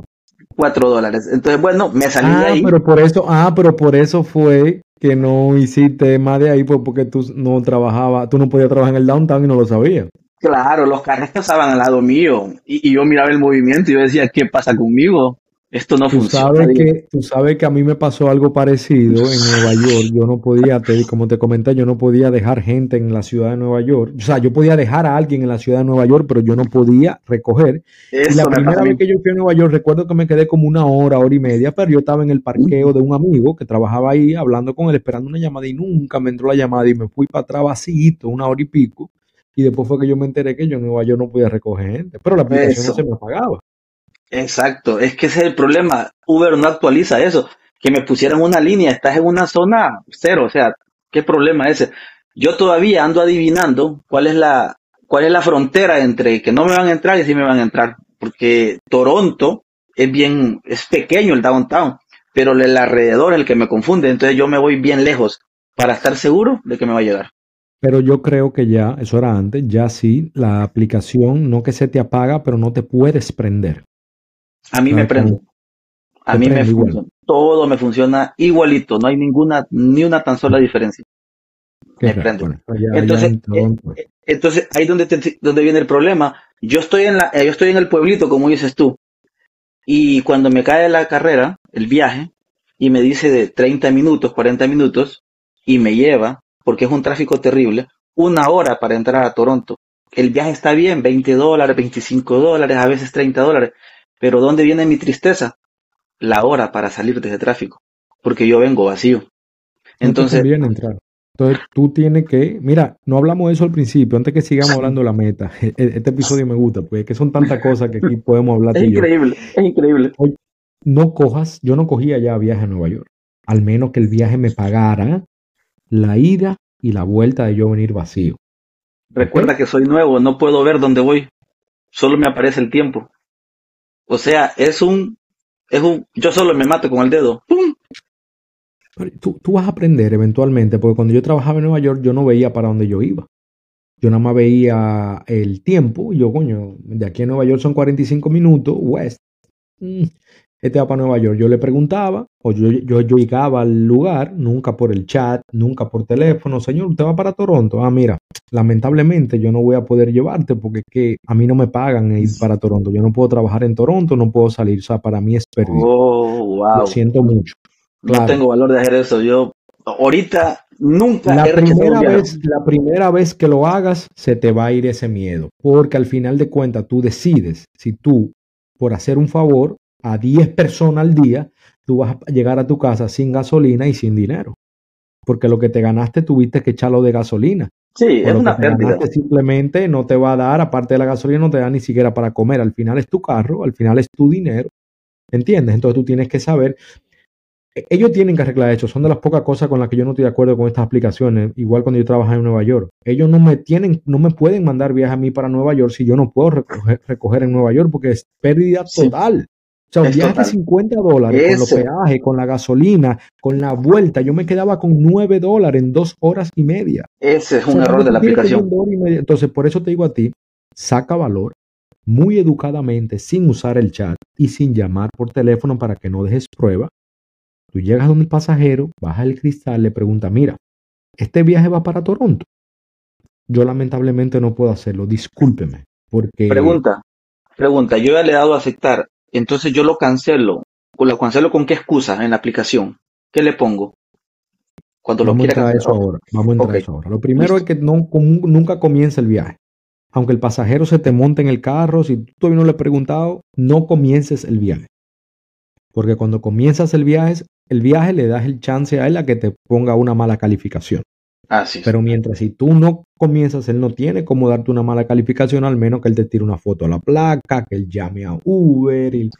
cuatro dólares. Entonces, bueno, me salí de ah, ahí. Pero por eso, ah, pero por eso fue que no hiciste más de ahí, pues porque tú no trabajabas, tú no podías trabajar en el downtown y no lo sabías. Claro, los carros estaban al lado mío y, y, yo miraba el movimiento y yo decía, ¿qué pasa conmigo? Esto no tú funciona. Sabes que, tú sabes que a mí me pasó algo parecido en Nueva York. Yo no podía, te, como te comenté, yo no podía dejar gente en la ciudad de Nueva York. O sea, yo podía dejar a alguien en la ciudad de Nueva York, pero yo no podía recoger. y la primera vez que yo fui a Nueva York, recuerdo que me quedé como una hora, hora y media, pero yo estaba en el parqueo de un amigo que trabajaba ahí, hablando con él, esperando una llamada y nunca me entró la llamada y me fui para atrás vacío, una hora y pico. Y después fue que yo me enteré que yo en Nueva York no podía recoger gente, pero la aplicación no se me apagaba. Exacto, es que ese es el problema. Uber no actualiza eso. Que me pusieran una línea, estás en una zona cero, o sea, ¿qué problema ese? Yo todavía ando adivinando cuál es la, cuál es la frontera entre que no me van a entrar y sí me van a entrar. Porque Toronto es bien, es pequeño el downtown, pero el alrededor es el que me confunde. Entonces yo me voy bien lejos para estar seguro de que me va a llegar. Pero yo creo que ya, eso era antes, ya sí, la aplicación no que se te apaga, pero no te puedes prender. A mí me prende. A mí me funciona. Todo me funciona igualito. No hay ninguna, ni una tan sola diferencia. me prende. entonces, entonces, ahí donde, donde viene el problema. Yo estoy en la, eh, yo estoy en el pueblito, como dices tú. Y cuando me cae la carrera, el viaje, y me dice de 30 minutos, 40 minutos, y me lleva, porque es un tráfico terrible, una hora para entrar a Toronto. El viaje está bien, 20 dólares, 25 dólares, a veces 30 dólares. Pero ¿dónde viene mi tristeza? La hora para salir de ese tráfico, porque yo vengo vacío. Entonces, no entrar. Entonces tú tienes que, mira, no hablamos de eso al principio, antes que sigamos hablando de la meta. E-, este episodio me gusta, porque que son tantas cosas que aquí podemos hablar. Es increíble, es increíble. no cojas, yo no cogía ya viaje a Nueva York, al menos que el viaje me pagara la ida y la vuelta de yo venir vacío. Recuerda que soy nuevo, no puedo ver dónde voy, solo me aparece el tiempo. O sea, es un, es un, yo solo me mato con el dedo. ¡Pum! Tú, tú, vas a aprender eventualmente, porque cuando yo trabajaba en Nueva York, yo no veía para dónde yo iba. Yo nada más veía el tiempo, y yo, coño, de aquí a Nueva York son 45 minutos, west. Este va para Nueva York. Yo le preguntaba, o yo, yo, yo, llegaba al lugar, nunca por el chat, nunca por teléfono. Señor, ¿usted va para Toronto? Ah, mira, lamentablemente yo no voy a poder llevarte porque que a mí no me pagan ir para Toronto. Yo no puedo trabajar en Toronto, no puedo salir. O sea, para mí es perdido. Oh, wow. Lo siento mucho. No tengo valor de hacer eso. Yo ahorita nunca la primera vez la primera vez que lo hagas se te va a ir ese miedo porque al final de cuentas tú decides si tú por hacer un favor a 10 personas al día, tú vas a llegar a tu casa sin gasolina y sin dinero. Porque lo que te ganaste tuviste que echarlo de gasolina. Sí, es una pérdida. Simplemente no te va a dar, aparte de la gasolina, no te da ni siquiera para comer. Al final es tu carro, al final es tu dinero. ¿Entiendes? Entonces tú tienes que saber. e, ellos tienen que arreglar eso. Son de las pocas cosas con las que yo no estoy de acuerdo con estas aplicaciones. Igual cuando yo trabajaba en Nueva York. Ellos no me tienen, no me pueden mandar viajes a mí para Nueva York si yo no puedo recoger, en Nueva York porque es pérdida total. O sea, un viaje de 50 dólares con los peajes, con la gasolina, con la vuelta. Yo me quedaba con 9 dólares en dos horas y media. Ese es un error de la aplicación. Entonces, por eso te digo a ti, saca valor muy educadamente, sin usar el chat y sin llamar por teléfono para que no dejes prueba. Tú llegas donde el pasajero, baja el cristal, le pregunta, mira, este viaje va para Toronto. Yo lamentablemente no puedo hacerlo, discúlpeme, porque... Pregunta, pregunta, yo ya le he dado a aceptar entonces yo lo cancelo. ¿Lo cancelo con qué excusa en la aplicación? ¿Qué le pongo? Cuando Vamos lo quiera a entrar eso ahora. Vamos a entrar a eso ahora. Lo primero es que no, nunca comience el viaje. Aunque el pasajero se te monte en el carro, si tú todavía no le has preguntado, no comiences el viaje. Porque cuando comienzas el viaje, el viaje le das el chance a él a que te ponga una mala calificación. Pero mientras si tú no comienzas, él no tiene cómo darte una mala calificación, al menos que él te tire una foto a la placa, que él llame a Uber. Y,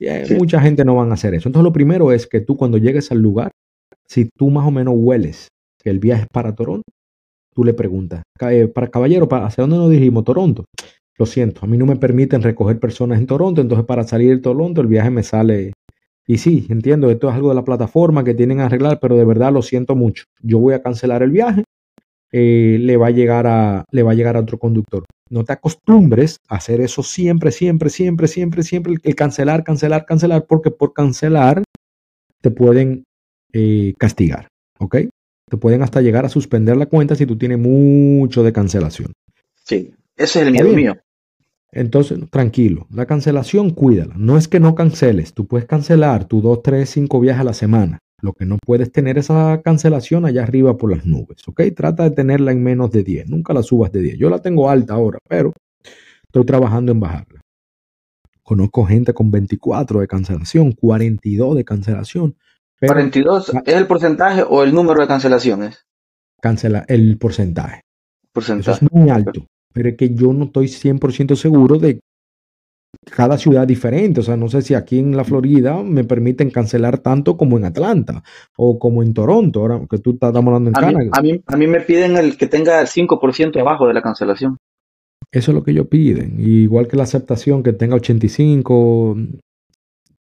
eh, Mucha gente no van a hacer eso. Entonces lo primero es que tú cuando llegues al lugar, si tú más o menos hueles que el viaje es para Toronto, tú le preguntas, eh, para caballero, ¿hacia dónde nos dirigimos? Toronto. Lo siento, a mí no me permiten recoger personas en Toronto, entonces para salir de Toronto el viaje me sale y sí, entiendo, esto es algo de la plataforma que tienen que arreglar, pero de verdad lo siento mucho. Yo voy a cancelar el viaje, eh, le, va a llegar a, le va a llegar a otro conductor. No te acostumbres a hacer eso siempre, siempre, siempre, siempre, siempre, el, cancelar, cancelar, cancelar, porque por cancelar te pueden eh, castigar, ¿ok? Te pueden hasta llegar a suspender la cuenta si tú tienes mucho de cancelación. Sí, ese es el miedo mío. Entonces, tranquilo, la cancelación cuídala. No es que no canceles, tú puedes cancelar tus 2, 3, 5 viajes a la semana. Lo que no puedes tener esa cancelación allá arriba por las nubes, ¿ok? Trata de tenerla en menos de 10, nunca la subas de 10. Yo la tengo alta ahora, pero estoy trabajando en bajarla. Conozco gente con 24 de cancelación, 42 de cancelación. ¿42 es el porcentaje o el número de cancelaciones? Cancela el porcentaje. porcentaje. Eso es muy alto pero es que yo no estoy 100% seguro de cada ciudad diferente. O sea, no sé si aquí en la Florida me permiten cancelar tanto como en Atlanta o como en Toronto, ahora que tú estás hablando en Canadá. a, mí, a mí me piden el que tenga el 5% abajo de la cancelación. Eso es lo que ellos piden. Igual que la aceptación que tenga 85,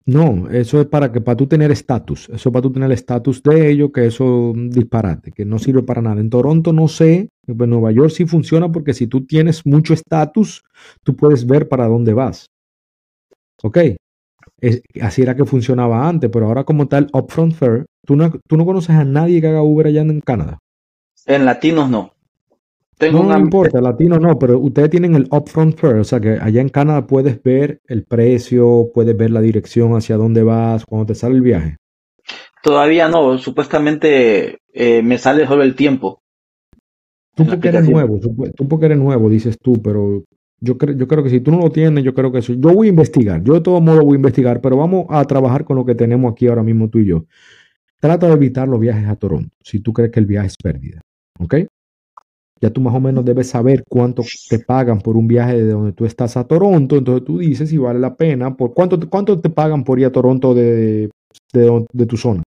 no, eso es para que para tú tener estatus, eso es para tú tener el estatus de ellos, que eso disparate, que no sirve para nada. En Toronto no sé, en Nueva York sí funciona porque si tú tienes mucho estatus, tú puedes ver para dónde vas. Ok, así era que funcionaba antes, pero ahora como tal, Upfront Fair, ¿tú no, tú no conoces a nadie que haga Uber allá en Canadá. En latinos no no, no importa, latino no, pero ustedes tienen el upfront fare, o sea que allá en Canadá puedes ver el precio, puedes ver la dirección hacia dónde vas cuando te sale el viaje. Todavía no, supuestamente eh, me sale solo el tiempo. Tú porque eres nuevo, tú porque eres nuevo, dices tú, pero yo, creo, yo creo que si tú no lo tienes, yo creo que eso. Yo voy a investigar, yo de todo modo voy a investigar, pero vamos a trabajar con lo que tenemos aquí ahora mismo tú y yo. Trata de evitar los viajes a Toronto, si tú crees que el viaje es pérdida, ¿ok? ya tú más o menos debes saber cuánto te pagan por un viaje de donde tú estás a Toronto, entonces tú dices si vale la pena, por cuánto, cuánto te pagan por ir a Toronto de, de, tu zona.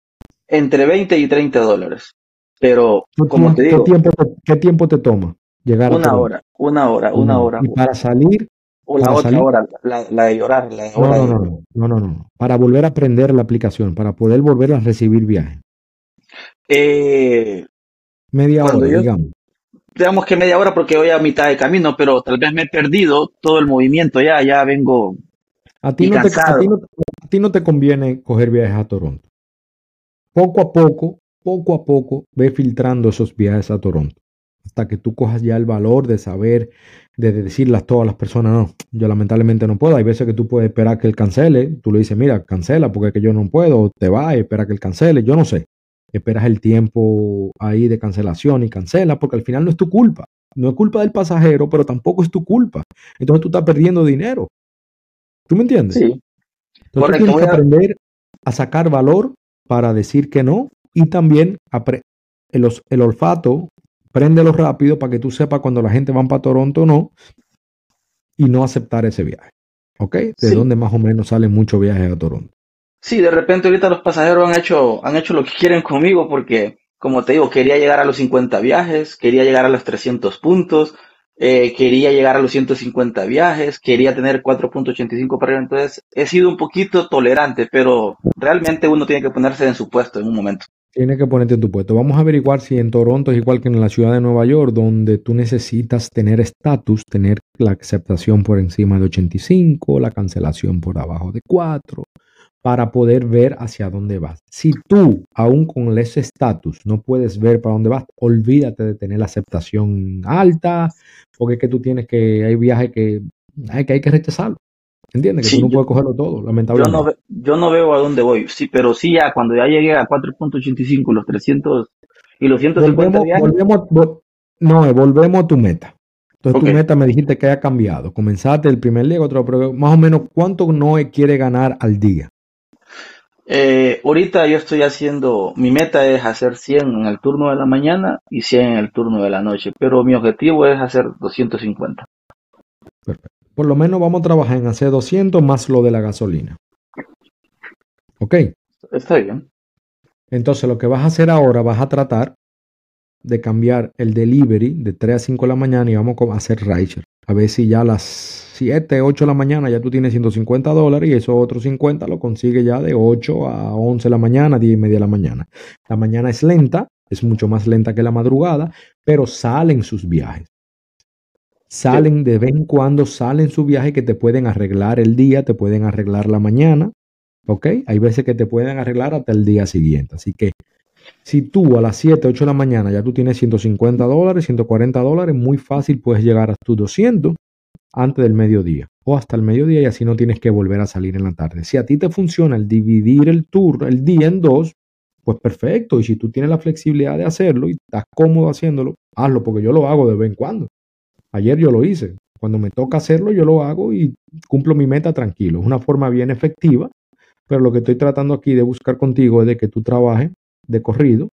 Entre 20 y 30 dólares. Pero, como te digo... ¿qué tiempo te, ¿Qué tiempo te toma llegar una hora, una hora, una hora. Y para salir... O la otra hora, la, de llorar. La no, no, no, no, no, no, Para volver a aprender la aplicación, para poder volver a recibir viaje. Eh, Media hora, digamos digamos que media hora porque voy a mitad de camino, pero tal vez me he perdido todo el movimiento ya, ya vengo a ti, no te, a ti no te conviene coger viajes a Toronto. Poco a poco, poco a poco, ve filtrando esos viajes a Toronto. Hasta que tú cojas ya el valor de saber, de decirle a todas las personas, no, yo lamentablemente no puedo. Hay veces que tú puedes esperar que él cancele. Tú le dices, mira, cancela porque es que yo no puedo. Te va espera que él cancele. Yo no sé esperas el tiempo ahí de cancelación y cancela, porque al final no es tu culpa. No es culpa del pasajero, pero tampoco es tu culpa. Entonces tú estás perdiendo dinero. ¿Tú me entiendes? Sí. Entonces tienes que aprender a sacar valor para decir que no y también el, el olfato, préndelo rápido para que tú sepas cuando la gente va para Toronto o no y no aceptar ese viaje. ¿Ok? De dónde más o menos salen muchos viajes a Toronto. Sí, de repente ahorita los pasajeros han hecho, han hecho lo que quieren conmigo porque, como te digo, quería llegar a los 50 viajes, quería llegar a los 300 puntos, eh, quería llegar a los 150 viajes, quería tener 4.85 para arriba, entonces he sido un poquito tolerante, pero realmente uno tiene que ponerse en su puesto en un momento. Tiene que ponerte en tu puesto. Vamos a averiguar si en Toronto es igual que en la ciudad de Nueva York, donde tú necesitas tener estatus, tener la aceptación por encima de 85, la cancelación por abajo de 4, para poder ver hacia dónde vas. Si tú, aún con ese estatus, no puedes ver para dónde vas, olvídate de tener la aceptación alta, porque es que tú tienes que, hay viajes que hay que, hay que rechazarlo. ¿Entiendes? Que tú no puedes cogerlo todo, lamentablemente. Yo no, yo no veo a dónde voy, sí, pero sí ya cuando ya llegué a 4.85, los 300 y los 150 volvemos, volvemos, no, volvemos a tu meta. Entonces tu meta me dijiste que haya cambiado. Comenzaste el primer día, otro, pero más o menos cuánto no quiere ganar al día. Eh, ahorita yo estoy haciendo, mi meta es hacer 100 en el turno de la mañana y 100 en el turno de la noche, pero mi objetivo es hacer 250. Perfecto. Por lo menos vamos a trabajar en hacer 200 más lo de la gasolina. ¿Ok? Está bien. Entonces lo que vas a hacer ahora, vas a tratar de cambiar el delivery de 3 a 5 de la mañana y vamos a hacer Richer. A ver si ya las 7, 8 de la mañana ya tú tienes 150 dólares y esos otros 50 lo consigues ya de 8 a 11 de la mañana, 10 y media de la mañana. La mañana es lenta, es mucho más lenta que la madrugada, pero salen sus viajes. Salen de vez en cuando, salen sus viajes que te pueden arreglar el día, te pueden arreglar la mañana, ¿ok? Hay veces que te pueden arreglar hasta el día siguiente. Así que si tú a las 7, 8 de la mañana ya tú tienes 150 dólares, 140 dólares, muy fácil puedes llegar a tus 200 antes del mediodía o hasta el mediodía y así no tienes que volver a salir en la tarde. Si a ti te funciona el dividir el tour, el día en dos, pues perfecto. Y si tú tienes la flexibilidad de hacerlo y estás cómodo haciéndolo, hazlo porque yo lo hago de vez en cuando. Ayer yo lo hice. Cuando me toca hacerlo, yo lo hago y cumplo mi meta tranquilo. Es una forma bien efectiva, pero lo que estoy tratando aquí de buscar contigo es de que tú trabajes de corrido,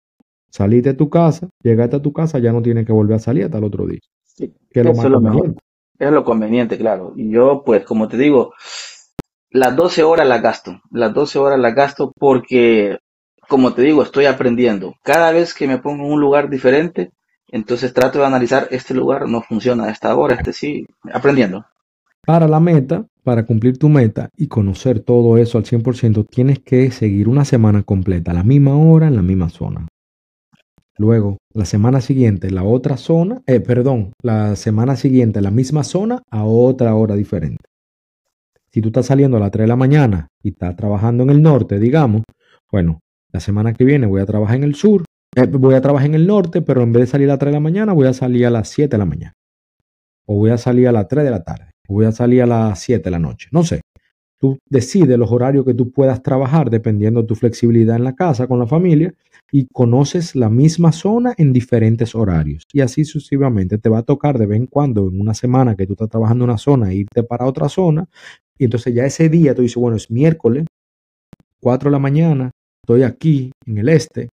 saliste de tu casa, llegaste a tu casa, ya no tienes que volver a salir hasta el otro día. Sí, que es lo más conveniente. Es lo conveniente, claro. Y yo, pues, como te digo, las 12 horas las gasto. Las 12 horas las gasto porque, como te digo, estoy aprendiendo. Cada vez que me pongo en un lugar diferente, entonces trato de analizar, este lugar no funciona esta hora, este sí, aprendiendo. Para la meta, para cumplir tu meta y conocer todo eso al 100%, tienes que seguir una semana completa, a la misma hora, en la misma zona. Luego, la semana siguiente, la otra zona, eh, perdón, la semana siguiente, la misma zona, a otra hora diferente. Si tú estás saliendo a las 3 de la mañana y estás trabajando en el norte, digamos, bueno, la semana que viene voy a trabajar en el sur, eh, voy a trabajar en el norte, pero en vez de salir a las 3 de la mañana, voy a salir a las 7 de la mañana. O voy a salir a las 3 de la tarde voy a salir a las 7 de la noche. No sé. Tú decides los horarios que tú puedas trabajar dependiendo de tu flexibilidad en la casa con la familia y conoces la misma zona en diferentes horarios. Y así sucesivamente te va a tocar de vez en cuando en una semana que tú estás trabajando en una zona irte para otra zona. Y entonces ya ese día tú dices, bueno, es miércoles, 4 de la mañana, estoy aquí en el este,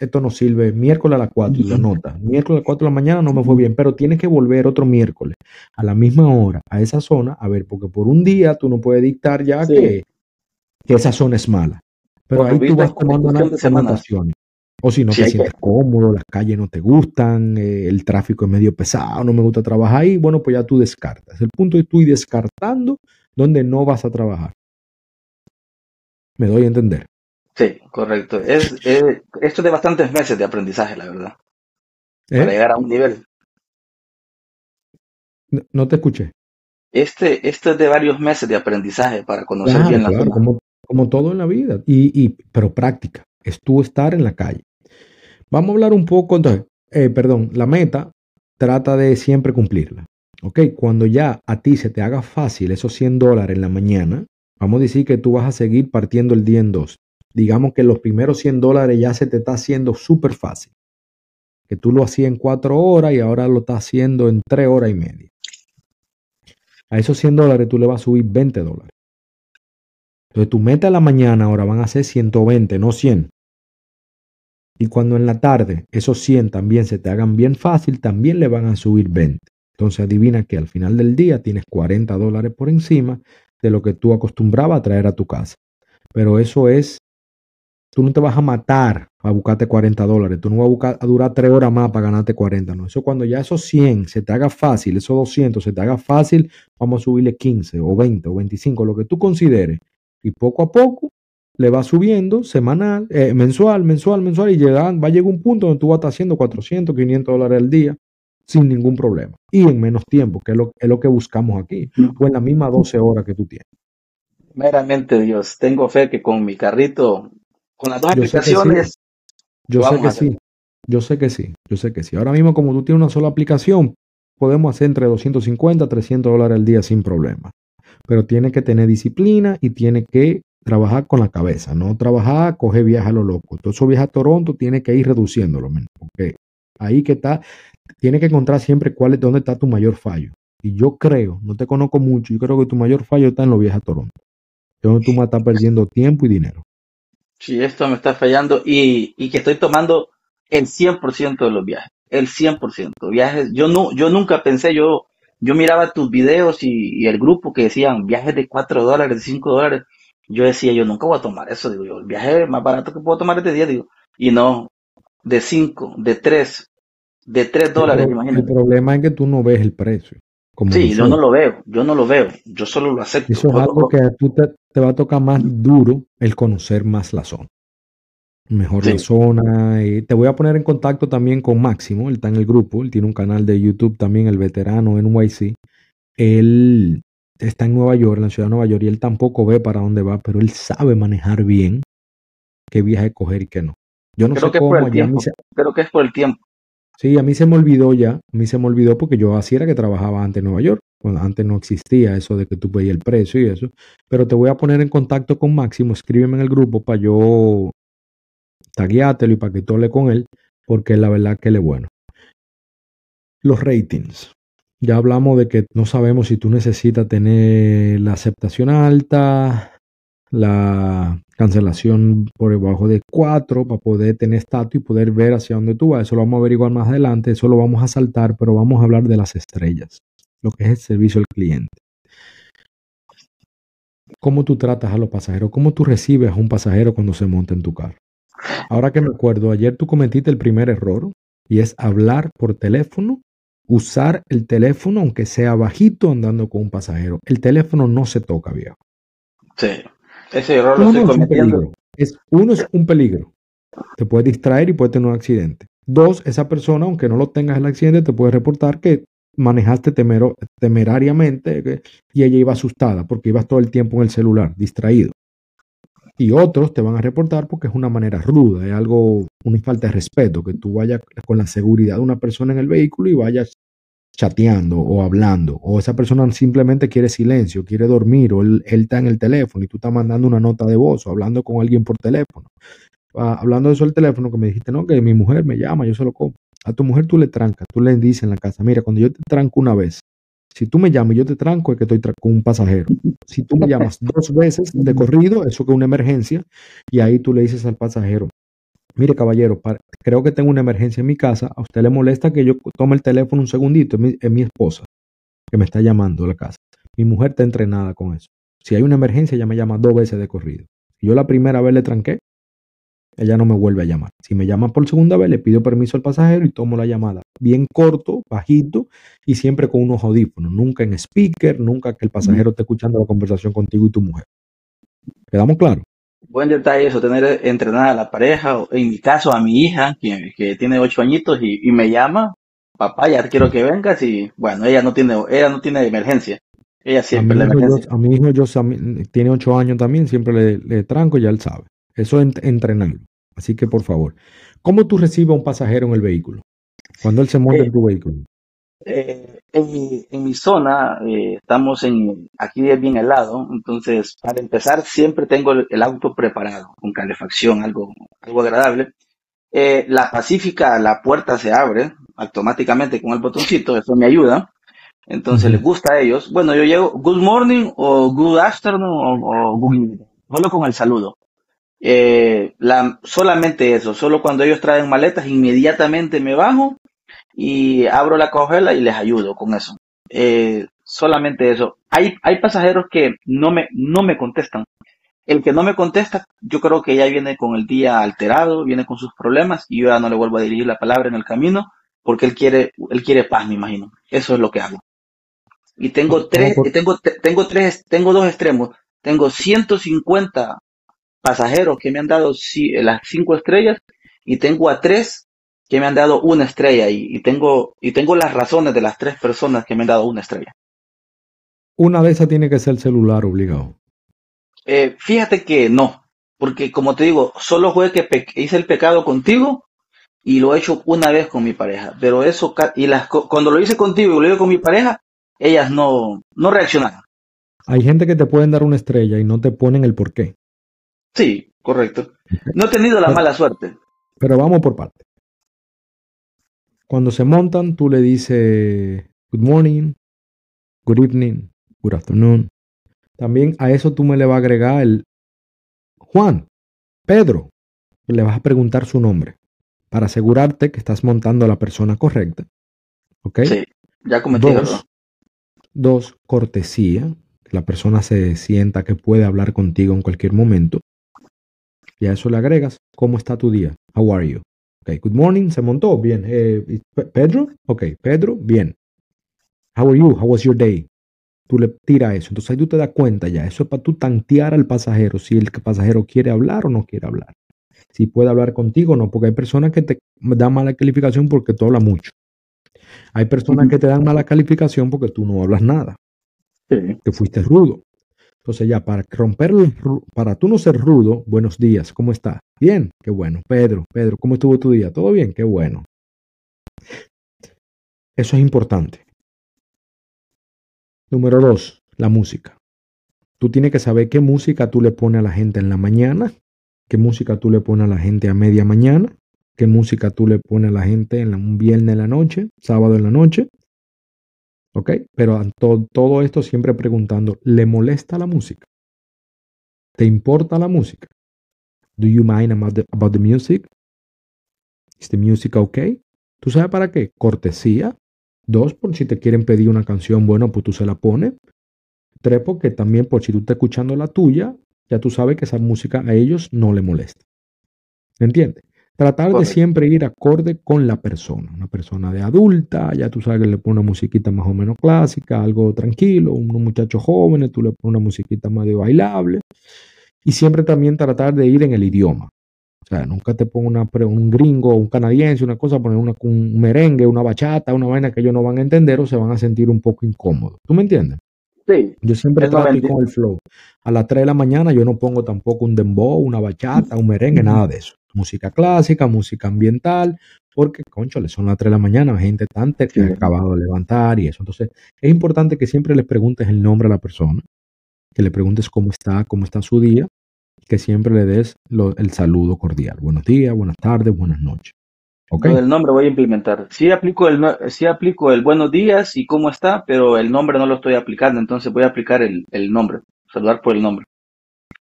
esto no sirve miércoles a las 4 y la nota. Miércoles a las 4 de la mañana no me fue bien, pero tienes que volver otro miércoles a la misma hora a esa zona, a ver, porque por un día tú no puedes dictar ya que, esa zona es mala. Pero ahí tú vas tomando unas anotaciones. O si no te sientes cómodo, las calles no te gustan, eh, el tráfico es medio pesado, no me gusta trabajar ahí, bueno, pues ya tú descartas. El punto es tú ir descartando donde no vas a trabajar. Me doy a entender. Sí, correcto. Es, esto es de bastantes meses de aprendizaje, la verdad. Para ¿Eh? llegar a un nivel. No, te escuché. Este, esto es de varios meses de aprendizaje para conocer bien la claro, como, como, todo en la vida. Y, y, pero práctica. Es tú estar en la calle. Vamos a hablar un poco, entonces, eh, perdón, la meta trata de siempre cumplirla. ¿Ok? Cuando ya a ti se te haga fácil esos 100 dólares en la mañana, vamos a decir que tú vas a seguir partiendo el día en dos digamos que los primeros 100 dólares ya se te está haciendo súper fácil. Que tú lo hacías en cuatro horas y ahora lo estás haciendo en tres horas y media. A esos 100 dólares tú le vas a subir 20 dólares. Entonces tu meta en la mañana ahora van a ser 120, no 100. Y cuando en la tarde esos 100 también se te hagan bien fácil, también le van a subir 20. Entonces adivina que al final del día tienes 40 dólares por encima de lo que tú acostumbrabas a traer a tu casa. pero eso es, tú no te vas a matar a buscarte 40 dólares, tú no vas a, buscar, a durar 3 horas más para ganarte 40, no, eso cuando ya esos 100 se te haga fácil, esos 200 se te haga fácil, vamos a subirle 15 o 20 o 25, lo que tú consideres, y poco a poco le va subiendo semanal, eh, mensual, mensual, mensual, y llega, va a llegar un punto donde tú vas a estar haciendo 400, 500 dólares al día sin ningún problema. Y en menos tiempo, que es lo, es lo que buscamos aquí, o en la misma 12 horas que tú tienes. Meramente Dios, tengo fe que con mi carrito, con las dos aplicaciones, yo sé que sí, yo sé que sí, yo sé que sí. Ahora mismo como tú tienes una sola aplicación, podemos hacer entre 250 a 300 dólares al día sin problema, pero tiene que tener disciplina y tiene que trabajar con la cabeza, no trabajar, coger viaje a lo loco. Todo eso viaje a Toronto tiene que ir reduciéndolo, porque ahí que está, tiene que encontrar siempre cuál es, dónde está tu mayor fallo. Y yo creo, no te conozco mucho, yo creo que tu mayor fallo está en los viajes a Toronto, donde tú me estás perdiendo tiempo y dinero. Sí, esto me está fallando y, y que estoy tomando el 100% de los viajes, el 100%. Viajes, yo, no, yo nunca pensé, yo, yo miraba tus videos y, y el grupo que decían viajes de 4 dólares, de 5 dólares yo decía, yo nunca voy a tomar eso, digo yo, el viaje más barato que puedo tomar este día, digo, y no, de 5, de 3, de 3 dólares, imagínate. El problema es que tú no ves el precio. Sí, yo no lo veo, yo no lo veo, yo solo lo acepto. Eso es algo que a tú te, va a tocar más duro el conocer más la zona. Mejor la zona. Y te voy a poner en contacto también con Máximo, él está en el grupo, él tiene un canal de YouTube también, el veterano en NYC. Él está en Nueva York, en la ciudad de Nueva York, y él tampoco ve para dónde va, pero él sabe manejar bien qué viaje coger y qué no. Yo no sé cómo. Creo que es por el tiempo. Sí, a mí se me olvidó ya, a mí se me olvidó porque yo así era que trabajaba antes en Nueva York, cuando antes no existía eso de que tú veías el precio y eso, pero te voy a poner en contacto con Máximo, escríbeme en el grupo para yo tagueártelo y para que tú con él, porque la verdad que él es bueno. Los ratings. Ya hablamos de que no sabemos si tú necesitas tener la aceptación alta, la cancelación por debajo de 4 para poder tener estatus y poder ver hacia dónde tú vas. Eso lo vamos a averiguar más adelante, eso lo vamos a saltar, pero vamos a hablar de las estrellas, lo que es el servicio al cliente. ¿Cómo tú tratas a los pasajeros? ¿Cómo tú recibes a un pasajero cuando se monta en tu carro? Ahora que me acuerdo, ayer tú cometiste el primer error y es hablar por teléfono usar el teléfono, aunque sea bajito, andando con un pasajero. El teléfono no se toca, viejo. Sí, ese error lo estoy cometiendo. Es, uno es un peligro. Te puede distraer y puede tener un accidente. Dos, esa persona, aunque no lo tengas el accidente, te puede reportar que manejaste temero, temerariamente y ella iba asustada porque ibas todo el tiempo en el celular, distraído. Y otros te van a reportar porque es una manera ruda, es algo, una falta de respeto, que tú vayas con la seguridad de una persona en el vehículo y vayas chateando o hablando, o esa persona simplemente quiere silencio, quiere dormir, o él, está en el teléfono y tú estás mandando una nota de voz o hablando con alguien por teléfono. Ah, hablando de eso el teléfono, que me dijiste, no, que mi mujer me llama, yo se lo compro. A tu mujer tú le trancas, tú le dices en la casa, mira, cuando yo te tranco una vez, si tú me llamas y yo te tranco, es que estoy con un pasajero. Si tú me llamas dos veces de corrido, eso que es una emergencia, y ahí tú le dices al pasajero, mire caballero, creo que tengo una emergencia en mi casa, a usted le molesta que yo tome el teléfono un segundito, es mi, esposa que me está llamando a la casa. Mi mujer está entrenada con eso. Si hay una emergencia, ella me llama dos veces de corrido. yo la primera vez le tranqué, ella no me vuelve a llamar. Si me llama por segunda vez, le pido permiso al pasajero y tomo la llamada. Bien corto, bajito y siempre con unos audífonos. Nunca en speaker, nunca que el pasajero esté escuchando la conversación contigo y tu mujer. ¿Quedamos claros? Buen detalle eso, tener entrenada a la pareja, o en mi caso a mi hija, que, tiene ocho añitos y, me llama, papá, ya quiero que vengas y bueno, ella no tiene, ella no tiene emergencia. Ella siempre la emergencia. a mi hijo yo, tiene ocho años también, siempre le, le tranco y ya él sabe. Eso es entrenarlo. Así que por favor, ¿cómo tú recibes a un pasajero en el vehículo? Cuando él se monta en eh, tu vehículo. Eh, en, mi, zona, eh, estamos en, aquí es bien helado, entonces para empezar siempre tengo el, auto preparado, con calefacción, algo, algo agradable. la Pacífica, la puerta se abre automáticamente con el botoncito, eso me ayuda. Entonces les gusta a ellos. Bueno, yo llego good morning o good afternoon o, good evening, solo con el saludo. Eh, la, solamente eso, solo cuando ellos traen maletas, inmediatamente me bajo y abro la cojela y les ayudo con eso. Eh, solamente eso. Hay, hay pasajeros que no me, no me contestan. el que no me contesta, yo creo que ya viene con el día alterado, viene con sus problemas y yo ya no le vuelvo a dirigir la palabra en el camino porque él quiere, él quiere paz, me imagino. Eso es lo que hago. Y tengo tres, tengo, tengo tres, tengo dos extremos. Tengo 150 pasajeros que me han dado las cinco estrellas y tengo a tres que me han dado una estrella y, tengo, y tengo las razones de las tres personas que me han dado una estrella. Una de esas tiene que ser el celular obligado. Eh, fíjate que no, porque como te digo, solo fue que hice el pecado contigo y lo he hecho una vez con mi pareja, pero eso, y las, cuando lo hice contigo y lo hice con mi pareja, ellas no, no reaccionaron. Hay gente que te pueden dar una estrella y no te ponen el por qué. Sí, correcto. No he tenido la mala suerte. Pero vamos por parte. Cuando se montan, tú le dices good morning, good evening, good afternoon. También a eso tú me le vas a agregar el Juan, Pedro. Le vas a preguntar su nombre para asegurarte que estás montando a la persona correcta. ¿Ok? Sí, ya cometí dos, dos, cortesía. Que la persona se sienta que puede hablar contigo en cualquier momento. Y a eso le agregas, ¿cómo está tu día? How are you? Ok, good morning, se montó, bien. Eh, Pedro, ok, Pedro, bien. How are you? How was your day? Tú le tiras eso. Entonces ahí tú te das cuenta ya. Eso es para tú tantear al pasajero si el pasajero quiere hablar o no quiere hablar. Si puede hablar contigo o no. Porque hay personas que te dan mala calificación porque tú hablas mucho. Hay personas que te dan mala calificación porque tú no hablas nada. Que fuiste rudo. Entonces ya, para romper, para tú no ser rudo, buenos días, ¿cómo estás? Bien, qué bueno. Pedro, Pedro, ¿cómo estuvo tu día? ¿Todo bien? Qué bueno. Eso es importante. Número dos, la música. Tú tienes que saber qué música tú le pones a la gente en la mañana, qué música tú le pones a la gente a media mañana, qué música tú le pones a la gente en un viernes en la noche, sábado en la noche, ¿Ok? Pero todo esto siempre preguntando, ¿le molesta la música? ¿Te importa la música? Do you mind about the, music? Is the music okay? ¿Tú sabes para qué? Cortesía. Dos, por si te quieren pedir una canción, bueno, pues tú se la pones. Tres, porque también por si tú estás escuchando la tuya, ya tú sabes que esa música a ellos no le molesta. ¿Me entiendes? Tratar de siempre ir acorde con la persona. Una persona de adulta, ya tú sabes que le pones una musiquita más o menos clásica, algo tranquilo. Unos muchachos jóvenes, tú le pones una musiquita más de bailable. Y siempre también tratar de ir en el idioma. O sea, nunca te pongo una, un gringo, un canadiense, una cosa, poner un merengue, una bachata, una vaina que ellos no van a entender o se van a sentir un poco incómodos. ¿Tú me entiendes? Sí. Yo siempre trato con el flow. A las 3 de la mañana yo no pongo tampoco un dembow, una bachata, un merengue, nada de eso música clásica, música ambiental, porque, concho, le son las 3 de la mañana, gente tanta que ha acabado de levantar y eso. Entonces, es importante que siempre le preguntes el nombre a la persona, que le preguntes cómo está, cómo está su día, que siempre le des el saludo cordial. Buenos días, buenas tardes, buenas noches. Okay. el nombre voy a implementar. Sí aplico, el, sí aplico el buenos días y cómo está, pero el nombre no lo estoy aplicando, entonces voy a aplicar el, el nombre, saludar por el nombre.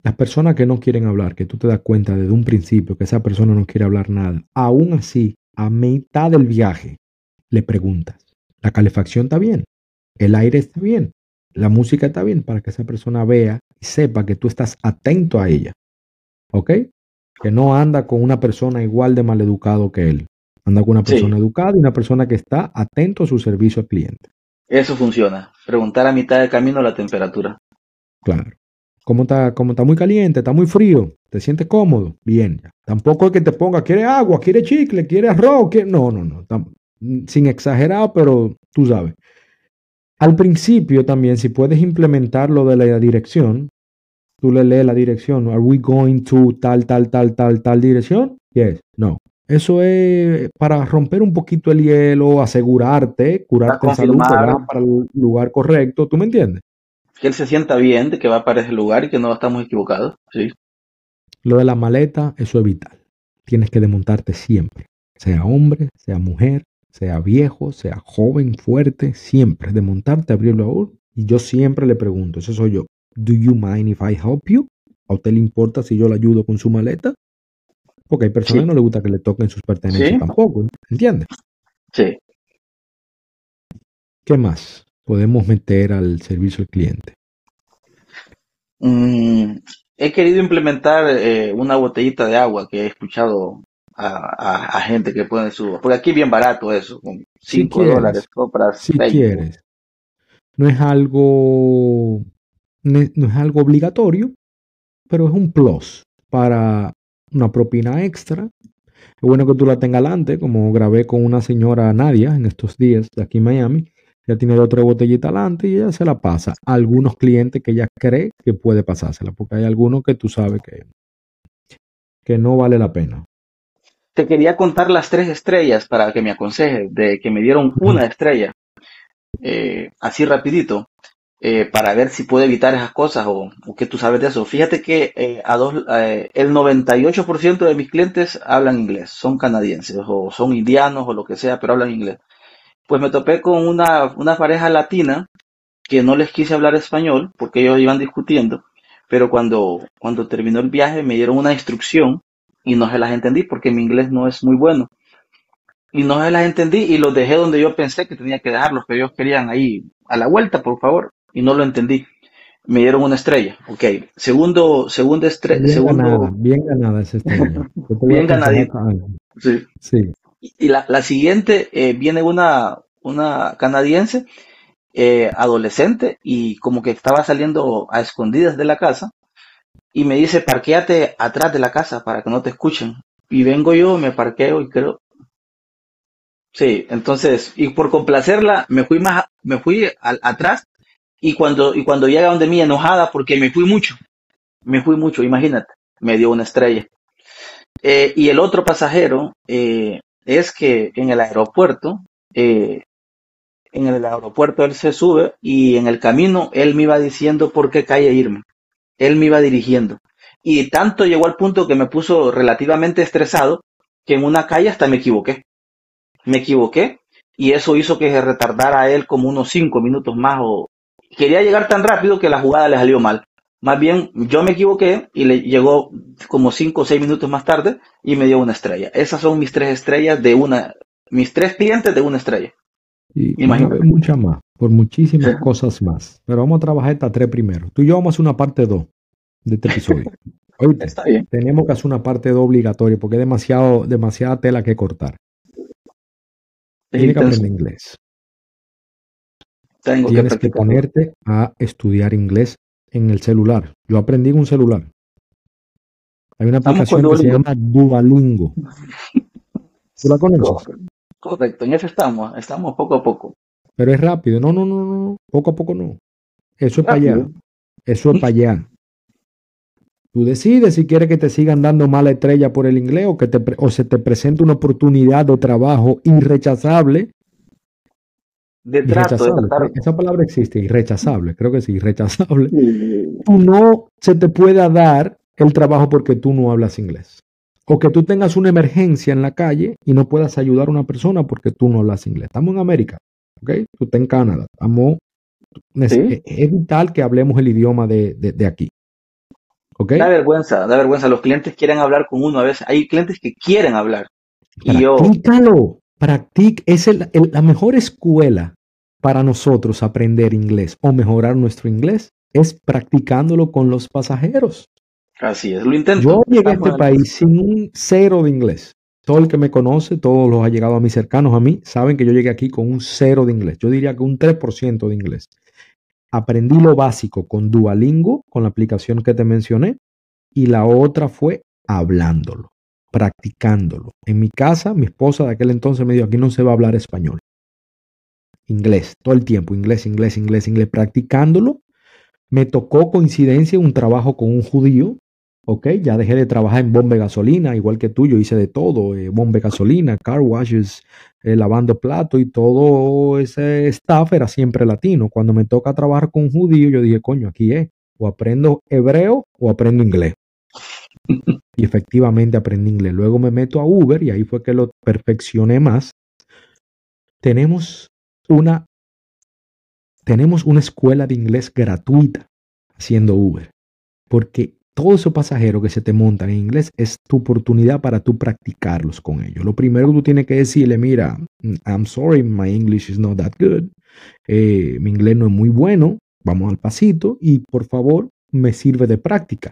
Las personas que no quieren hablar, que tú te das cuenta desde un principio que esa persona no quiere hablar nada, aún así, a mitad del viaje, le preguntas, ¿la calefacción está bien? ¿El aire está bien? ¿La música está bien? Para que esa persona vea y sepa que tú estás atento a ella. ¿Ok? Que no anda con una persona igual de maleducado que él. Anda con una persona educada y una persona que está atento a su servicio al cliente. Eso funciona. Preguntar a mitad de camino la temperatura. Claro. ¿Cómo está, cómo está muy caliente, está muy frío, te sientes cómodo, bien. Tampoco es que te ponga, quiere agua, quiere chicle, quiere arroz, quiere... no, no, no, sin exagerar, pero tú sabes. Al principio también, si puedes implementar lo de la dirección, tú le lees la dirección, are we going to tal, tal, tal, tal, tal dirección? Yes, no. Eso es para romper un poquito el hielo, asegurarte, curarte en salud, para el lugar correcto, ¿tú me entiendes? Que él se sienta bien de que va para ese lugar y que no estamos equivocados. Sí. Lo de la maleta, eso es vital. Tienes que desmontarte siempre. Sea hombre, sea mujer, sea viejo, sea joven, fuerte, siempre. Desmontarte, abrirlo Y yo siempre le pregunto, ese soy yo. Do you mind if I help you? ¿A usted le importa si yo le ayudo con su maleta? Porque hay personas que no le gusta que le toquen sus pertenencias tampoco, ¿entiendes? Sí. ¿Qué más? Podemos meter al servicio al cliente? Mm, he querido implementar eh, una botellita de agua que he escuchado a, gente que pone su... Porque aquí es bien barato eso, con 5 dólares compras. Si quieres. No es algo... No es algo obligatorio, pero es un plus para una propina extra. Es bueno que tú la tengas adelante, como grabé con una señora Nadia en estos días de aquí en Miami. Ya tiene otra botellita adelante y ella se la pasa a algunos clientes que ella cree que puede pasársela, porque hay algunos que tú sabes que, que no vale la pena. Te quería contar las tres estrellas para que me aconseje, de que me dieron una estrella, eh, así rapidito. Eh, para ver si puede evitar esas cosas o, que tú sabes de eso. Fíjate que eh, a dos, eh, el 98% de mis clientes hablan inglés, son canadienses o son indianos o lo que sea, pero hablan inglés. Pues me topé con una, una pareja latina que no les quise hablar español porque ellos iban discutiendo, pero cuando, cuando terminó el viaje me dieron una instrucción y no se las entendí porque mi inglés no es muy bueno. Y no se las entendí y los dejé donde yo pensé que tenía que dejarlos, que ellos querían ahí a la vuelta, por favor y no lo entendí. Me dieron una estrella. Ok. Segundo, segunda estrella. Bien segundo... ganada, bien ganada esa estrella. bien ganadita. Sí. sí. Y la, la siguiente eh, viene una, una canadiense eh, adolescente y como que estaba saliendo a escondidas de la casa y me dice, parquéate atrás de la casa para que no te escuchen. Y vengo yo, me parqueo y creo... Sí, entonces, y por complacerla, me fui más, me fui al, atrás y cuando, y cuando llega donde mí enojada porque me fui mucho, me fui mucho, imagínate, me dio una estrella. Eh, y el otro pasajero eh, es que en el aeropuerto, eh, en el aeropuerto él se sube y en el camino él me iba diciendo por qué calle irme. Él me iba dirigiendo. Y tanto llegó al punto que me puso relativamente estresado que en una calle hasta me equivoqué. Me equivoqué y eso hizo que se retardara a él como unos cinco minutos más o, quería llegar tan rápido que la jugada le salió mal. Más bien, yo me equivoqué y le llegó como cinco o seis minutos más tarde y me dio una estrella. Esas son mis tres estrellas de una, mis tres clientes de una estrella. Y Imagínate. muchas más, por muchísimas cosas más. Pero vamos a trabajar estas tres primero. Tú y yo vamos a hacer una parte dos de este episodio. Está bien. tenemos que hacer una parte dos obligatoria porque es demasiado, demasiada tela que cortar. Tienes que aprender inglés. Tienes que, ponerte a estudiar inglés en el celular. Yo aprendí en un celular. Hay una aplicación que se llama Duolingo. ¿Tú la conoces? Correcto, en eso estamos, estamos poco a poco. Pero es rápido, no, no, no, no, poco a poco no. Eso es para allá. Eso es para allá. Tú decides si quieres que te sigan dando mala estrella por el inglés o que te, o se te presente una oportunidad de trabajo irrechazable de trato, Esa palabra existe, irrechazable, creo que sí, irrechazable. Tú no se te pueda dar el trabajo porque tú no hablas inglés. O que tú tengas una emergencia en la calle y no puedas ayudar a una persona porque tú no hablas inglés. Estamos en América, ¿ok? Tú estás en Canadá. Estamos, es, vital que hablemos el idioma de, de, aquí. ¿Okay? Da vergüenza, da vergüenza. Los clientes quieren hablar con uno a veces. Hay clientes que quieren hablar. Y Practícalo. Practic es la mejor escuela para nosotros aprender inglés o mejorar nuestro inglés es practicándolo con los pasajeros. Así es, lo intento. Yo llegué a este país sin un cero de inglés. Todo el que me conoce, todos los ha llegado a mis cercanos a mí, saben que yo llegué aquí con un cero de inglés. Yo diría que un 3% de inglés. Aprendí lo básico con Duolingo, con la aplicación que te mencioné, y la otra fue hablándolo, practicándolo. En mi casa, mi esposa de aquel entonces me dijo, aquí no se va a hablar español inglés, todo el tiempo, inglés, inglés, inglés, inglés, practicándolo. Me tocó coincidencia un trabajo con un judío, ¿ok? Ya dejé de trabajar en bombe gasolina, igual que tú, yo hice de todo, eh, bombe gasolina, car washes, eh, lavando plato y todo ese staff era siempre latino. Cuando me toca trabajar con un judío, yo dije, coño, aquí es, o aprendo hebreo o aprendo inglés. y efectivamente aprendí inglés. Luego me meto a Uber y ahí fue que lo perfeccioné más. Tenemos una, tenemos una escuela de inglés gratuita haciendo Uber, porque todos esos pasajeros que se te montan en inglés es tu oportunidad para tú practicarlos con ellos. Lo primero que tú tienes que decirle, mira, I'm sorry, my English is not that good. Eh, mi inglés no es muy bueno. Vamos al pasito y por favor me sirve de práctica.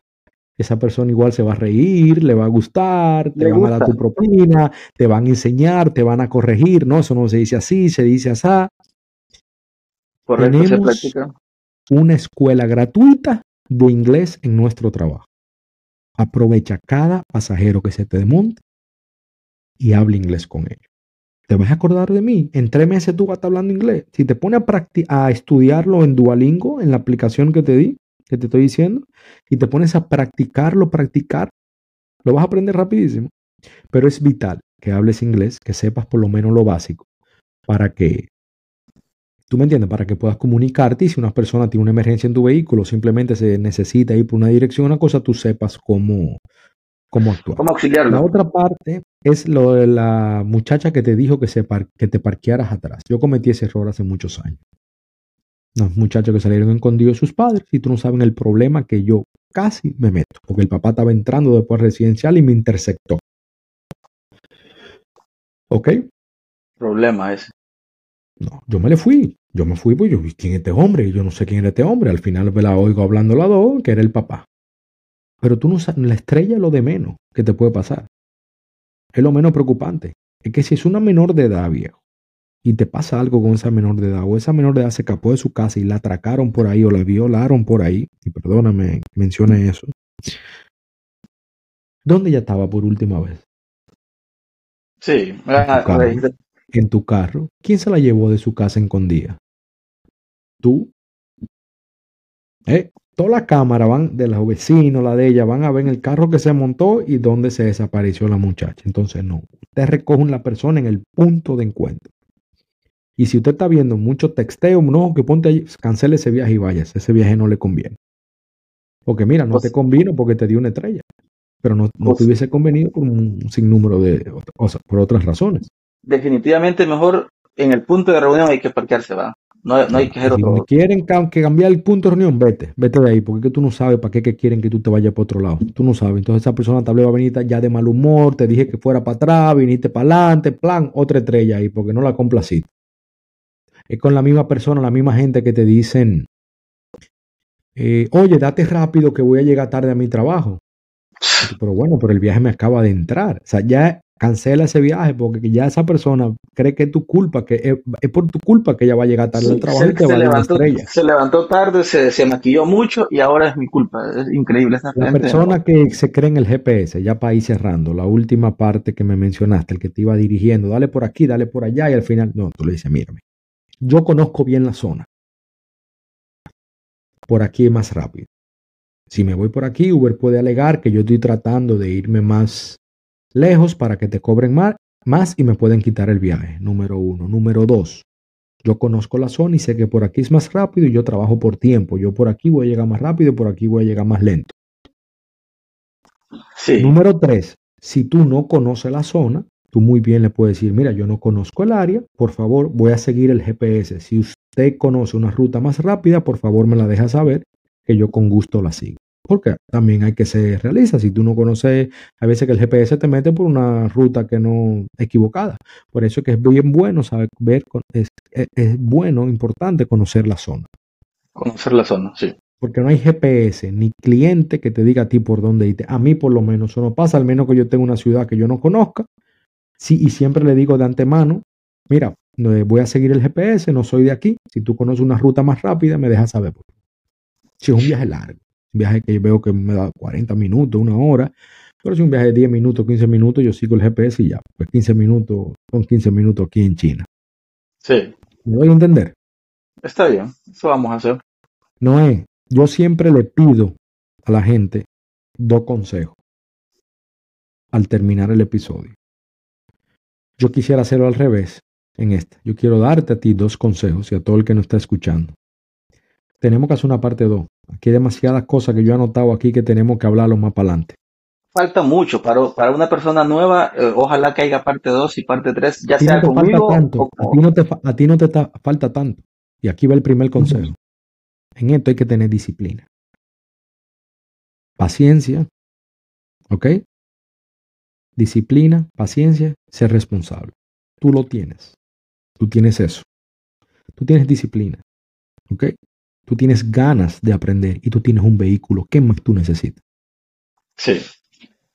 Esa persona igual se va a reír, le va a gustar, te van a dar tu propina, te van a enseñar, te van a corregir. No, eso no se dice así, se dice así. Correcto, Tenemos una escuela gratuita de inglés en nuestro trabajo. Aprovecha cada pasajero que se te desmonte y hable inglés con ellos. Te vas a acordar de mí. En tres meses tú vas a estar hablando inglés. Si te pones a, a estudiarlo en Duolingo, en la aplicación que te di, que te estoy diciendo, y te pones a practicarlo, practicar, lo vas a aprender rapidísimo. Pero es vital que hables inglés, que sepas por lo menos lo básico, para que, tú me entiendes, para que puedas comunicarte y si una persona tiene una emergencia en tu vehículo, simplemente se necesita ir por una dirección, una cosa, tú sepas cómo, cómo actuar. ¿Cómo auxiliarlo? La otra parte es lo de la muchacha que te dijo que, se que te parquearas atrás. Yo cometí ese error hace muchos años. Los muchachos que salieron escondidos de sus padres y tú no sabes el problema que yo casi me meto, porque el papá estaba entrando después residencial y me interceptó. ¿Ok? Problema ese. No, yo me le fui. Yo me fui, pues yo vi quién es este hombre. Yo no sé quién era este hombre. Al final me la oigo hablando la dos, que era el papá. Pero tú no sabes, la estrella es lo de menos que te puede pasar. Es lo menos preocupante. Es que si es una menor de edad, viejo, y te pasa algo con esa menor de edad, o esa menor de edad se escapó de su casa y la atracaron por ahí o la violaron por ahí, y perdóname mencione eso, ¿dónde ella estaba por última vez? Sí, en tu, ah, carro, en tu carro. ¿Quién se la llevó de su casa escondida? ¿Tú? ¿Eh? Todas las cámaras van de los vecinos, la de ella, van a ver el carro que se montó y dónde se desapareció la muchacha. Entonces, no. Usted recoge a la persona en el punto de encuentro. Y si usted está viendo mucho texteo, no, que ponte ahí, cancele ese viaje y vayas. Ese viaje no le conviene. Porque mira, no pues te convino porque te dio una estrella. Pero no, no pues te hubiese convenido por un sinnúmero de cosas, por otras razones. Definitivamente mejor en el punto de reunión hay que parquearse, va. No, no hay que hacer otro. Si quieren que cambiar el punto de reunión, vete, vete de ahí, porque tú no sabes para qué que quieren que tú te vayas para otro lado. Tú no sabes. Entonces esa persona tal vez va a venir ya de mal humor, te dije que fuera para atrás, viniste para adelante, plan, otra estrella ahí, porque no la complaciste es con la misma persona, la misma gente que te dicen, eh, oye, date rápido que voy a llegar tarde a mi trabajo. Pero bueno, pero el viaje me acaba de entrar. O sea, ya cancela ese viaje porque ya esa persona cree que es tu culpa, que es, por tu culpa que ella va a llegar tarde al trabajo se, y te va levantó, a estrella. Se levantó tarde, se, se, maquilló mucho y ahora es mi culpa. Es increíble esa La persona que se cree en el GPS, ya para ir cerrando, la última parte que me mencionaste, el que te iba dirigiendo, dale por aquí, dale por allá y al final, no, tú le dices, mírame, yo conozco bien la zona. Por aquí es más rápido. Si me voy por aquí, Uber puede alegar que yo estoy tratando de irme más lejos para que te cobren más, y me pueden quitar el viaje. Número uno. Número dos. Yo conozco la zona y sé que por aquí es más rápido y yo trabajo por tiempo. Yo por aquí voy a llegar más rápido, por aquí voy a llegar más lento. Sí. Número tres. Si tú no conoces la zona, tú muy bien le puedes decir, mira, yo no conozco el área, por favor, voy a seguir el GPS. Si usted conoce una ruta más rápida, por favor me la deja saber, que yo con gusto la sigo. Porque también hay que ser realista. Si tú no conoces, a veces que el GPS te mete por una ruta que no equivocada. Por eso es que es bien bueno saber ver, es, es bueno, importante conocer la zona. Conocer la zona, sí. Porque no hay GPS ni cliente que te diga a ti por dónde irte. A mí por lo menos eso no pasa, al menos que yo tenga una ciudad que yo no conozca Sí, y siempre le digo de antemano, mira, voy a seguir el GPS, no soy de aquí. Si tú conoces una ruta más rápida, me dejas saber. Si es un viaje largo, un viaje que yo veo que me da 40 minutos, una hora, pero si es un viaje de 10 minutos, 15 minutos, yo sigo el GPS y ya, pues 15 minutos, son 15 minutos aquí en China. Sí. ¿Me voy a entender? Está bien, eso vamos a hacer. No es, yo siempre le pido a la gente dos consejos al terminar el episodio. Yo quisiera hacerlo al revés en esta. Yo quiero darte a ti dos consejos y a todo el que nos está escuchando. Tenemos que hacer una parte 2. Aquí hay demasiadas cosas que yo he anotado aquí que tenemos que hablarlo más para adelante. Falta mucho para, para una persona nueva. Eh, ojalá que haya parte 2 y parte 3, ya sea conmigo. a, ti no te, a ti no te falta tanto. Y aquí va el primer consejo. En esto hay que tener disciplina. Paciencia. ¿Ok? Disciplina, paciencia, ser responsable. Tú lo tienes. Tú tienes eso. Tú tienes disciplina. ¿Ok? Tú tienes ganas de aprender y tú tienes un vehículo. ¿Qué más tú necesitas? Sí.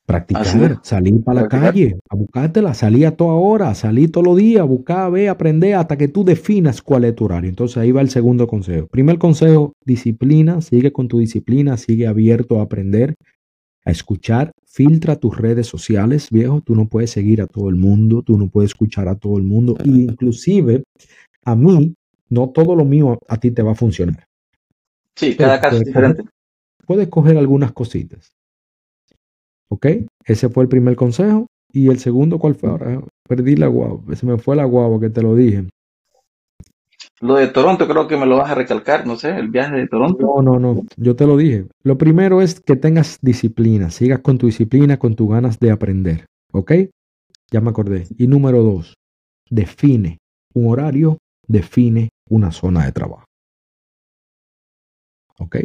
Practicar, salir para la calle, a buscártela, salir a toda hora, salir todos los días, buscar, ver, aprender hasta que tú definas cuál es tu horario. Entonces ahí va el segundo consejo. Primer consejo, disciplina, sigue con tu disciplina, sigue abierto a aprender, a escuchar, filtra tus redes sociales, viejo, tú no puedes seguir a todo el mundo, tú no puedes escuchar a todo el mundo, y inclusive a mí, no todo lo mío a ti te va a funcionar. Sí, cada caso es diferente. puedes coger algunas cositas ¿Ok? Ese fue el primer consejo. Y el segundo, ¿cuál fue? Ahora perdí la guagua. Se me fue la guagua que te lo dije. Lo de Toronto creo que me lo vas a recalcar, no sé, el viaje de Toronto. No, no, no, yo te lo dije. Lo primero es que tengas disciplina, sigas con tu disciplina, con tus ganas de aprender, ¿ok? Ya me acordé. Y número dos, define un horario, define una zona de trabajo. ¿Ok?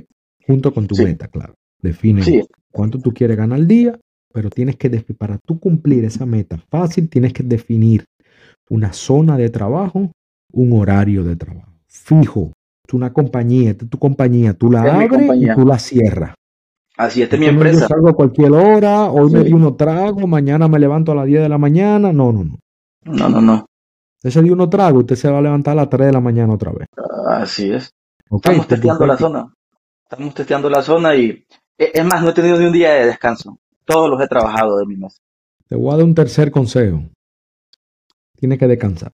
Junto con tu meta, claro. Define cuánto tú quieres ganar al día, pero tienes que, para tú cumplir esa meta fácil, tienes que definir una zona de trabajo, un horario de trabajo. Fijo, es una compañía, es tu compañía, tú la abres y tú la cierras. Así es, mi empresa. Yo salgo a cualquier hora, hoy me di uno trago, mañana me levanto a las 10 de la mañana. No, no, no. No, no, no. Usted se dio uno trago, usted se va a levantar a las 3 de la mañana otra vez. Así es. Estamos testeando la zona. Estamos testeando la zona y eh, es más, no he tenido ni un día de descanso. Todos los he trabajado de mi mes. Te voy a dar un tercer consejo. Tienes que descansar.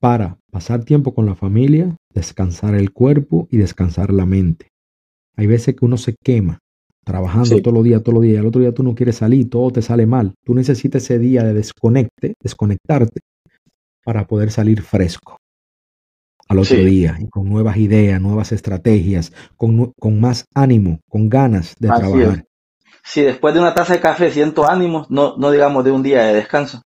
Para pasar tiempo con la familia, descansar el cuerpo y descansar la mente. Hay veces que uno se quema trabajando todos los días, todos los días. El otro día tú no quieres salir, todo te sale mal. Tú necesitas ese día de desconecte, desconectarte para poder salir fresco al otro día y con nuevas ideas, nuevas estrategias, con, más ánimo, con ganas de trabajar. Si después de una taza de café siento ánimos, no, no digamos de un día de descanso.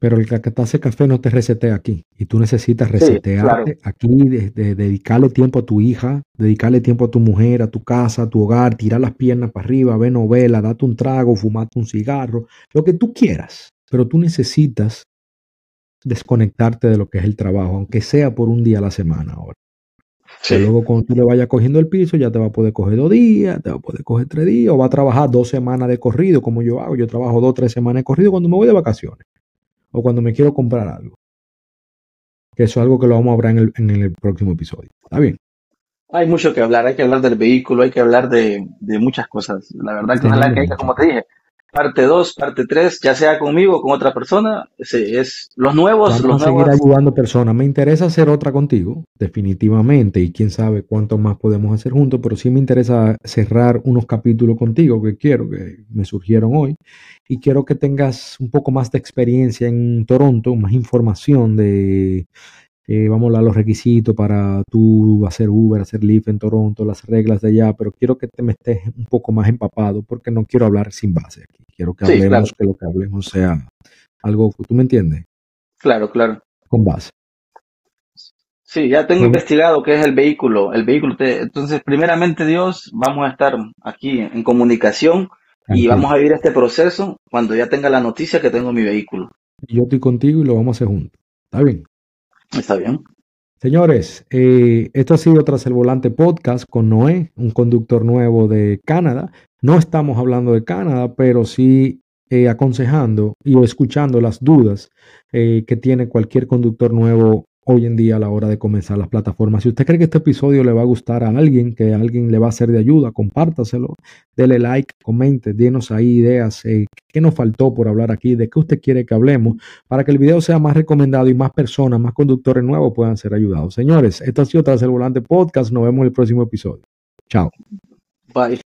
Pero el taza de café no te resetea aquí y tú necesitas resetearte aquí, de, dedicarle tiempo a tu hija, dedicarle tiempo a tu mujer, a tu casa, a tu hogar, tirar las piernas para arriba, ver novela, date un trago, fumarte un cigarro, lo que tú quieras. Pero tú necesitas desconectarte de lo que es el trabajo, aunque sea por un día a la semana ahora. luego cuando tú le vayas cogiendo el piso, ya te va a poder coger dos días, te va a poder coger tres días, o va a trabajar dos semanas de corrido, como yo hago. Yo trabajo dos, tres semanas de corrido cuando me voy de vacaciones, o cuando me quiero comprar algo. Que eso es algo que lo vamos a hablar en el, en el próximo episodio. ¿Está bien? Hay mucho que hablar, hay que hablar del vehículo, hay que hablar de, de muchas cosas. La verdad que ojalá que haya, como te dije, parte 2, parte 3, ya sea conmigo o con otra persona, es los nuevos. Vamos los a seguir ayudando personas. Me interesa hacer otra contigo, definitivamente, y quién sabe cuánto más podemos hacer juntos, pero sí me interesa cerrar unos capítulos contigo que quiero, que me surgieron hoy, y quiero que tengas un poco más de experiencia en Toronto, más información de eh, vamos a hablar los requisitos para tú hacer Uber, hacer Lyft en Toronto, las reglas de allá, pero quiero que te me estés un poco más empapado porque no quiero hablar sin base aquí. Quiero que hablemos, que lo que hablemos sea algo, ¿tú me entiendes? Claro, claro. Con base. Sí, ya tengo investigado qué es el vehículo. El vehículo, entonces, primeramente Dios, vamos a estar aquí en comunicación y vamos a vivir este proceso cuando ya tenga la noticia que tengo mi vehículo. yo estoy contigo y lo vamos a hacer juntos. ¿Está bien? Está bien. Señores, eh, esto ha sido Tras el Volante Podcast con Noé, un conductor nuevo de Canadá. No estamos hablando de Canadá, pero sí eh, aconsejando y escuchando las dudas eh, que tiene cualquier conductor nuevo hoy en día a la hora de comenzar las plataformas. Si usted cree que este episodio le va a gustar a alguien, que alguien le va a ser de ayuda, compártaselo, dele like, comente, denos ahí ideas, eh, qué nos faltó por hablar aquí, de qué usted quiere que hablemos, para que el video sea más recomendado y más personas, más conductores nuevos puedan ser ayudados. Señores, esto ha sido Tras el Volante Podcast. Nos vemos en el próximo episodio. Chao. Bye.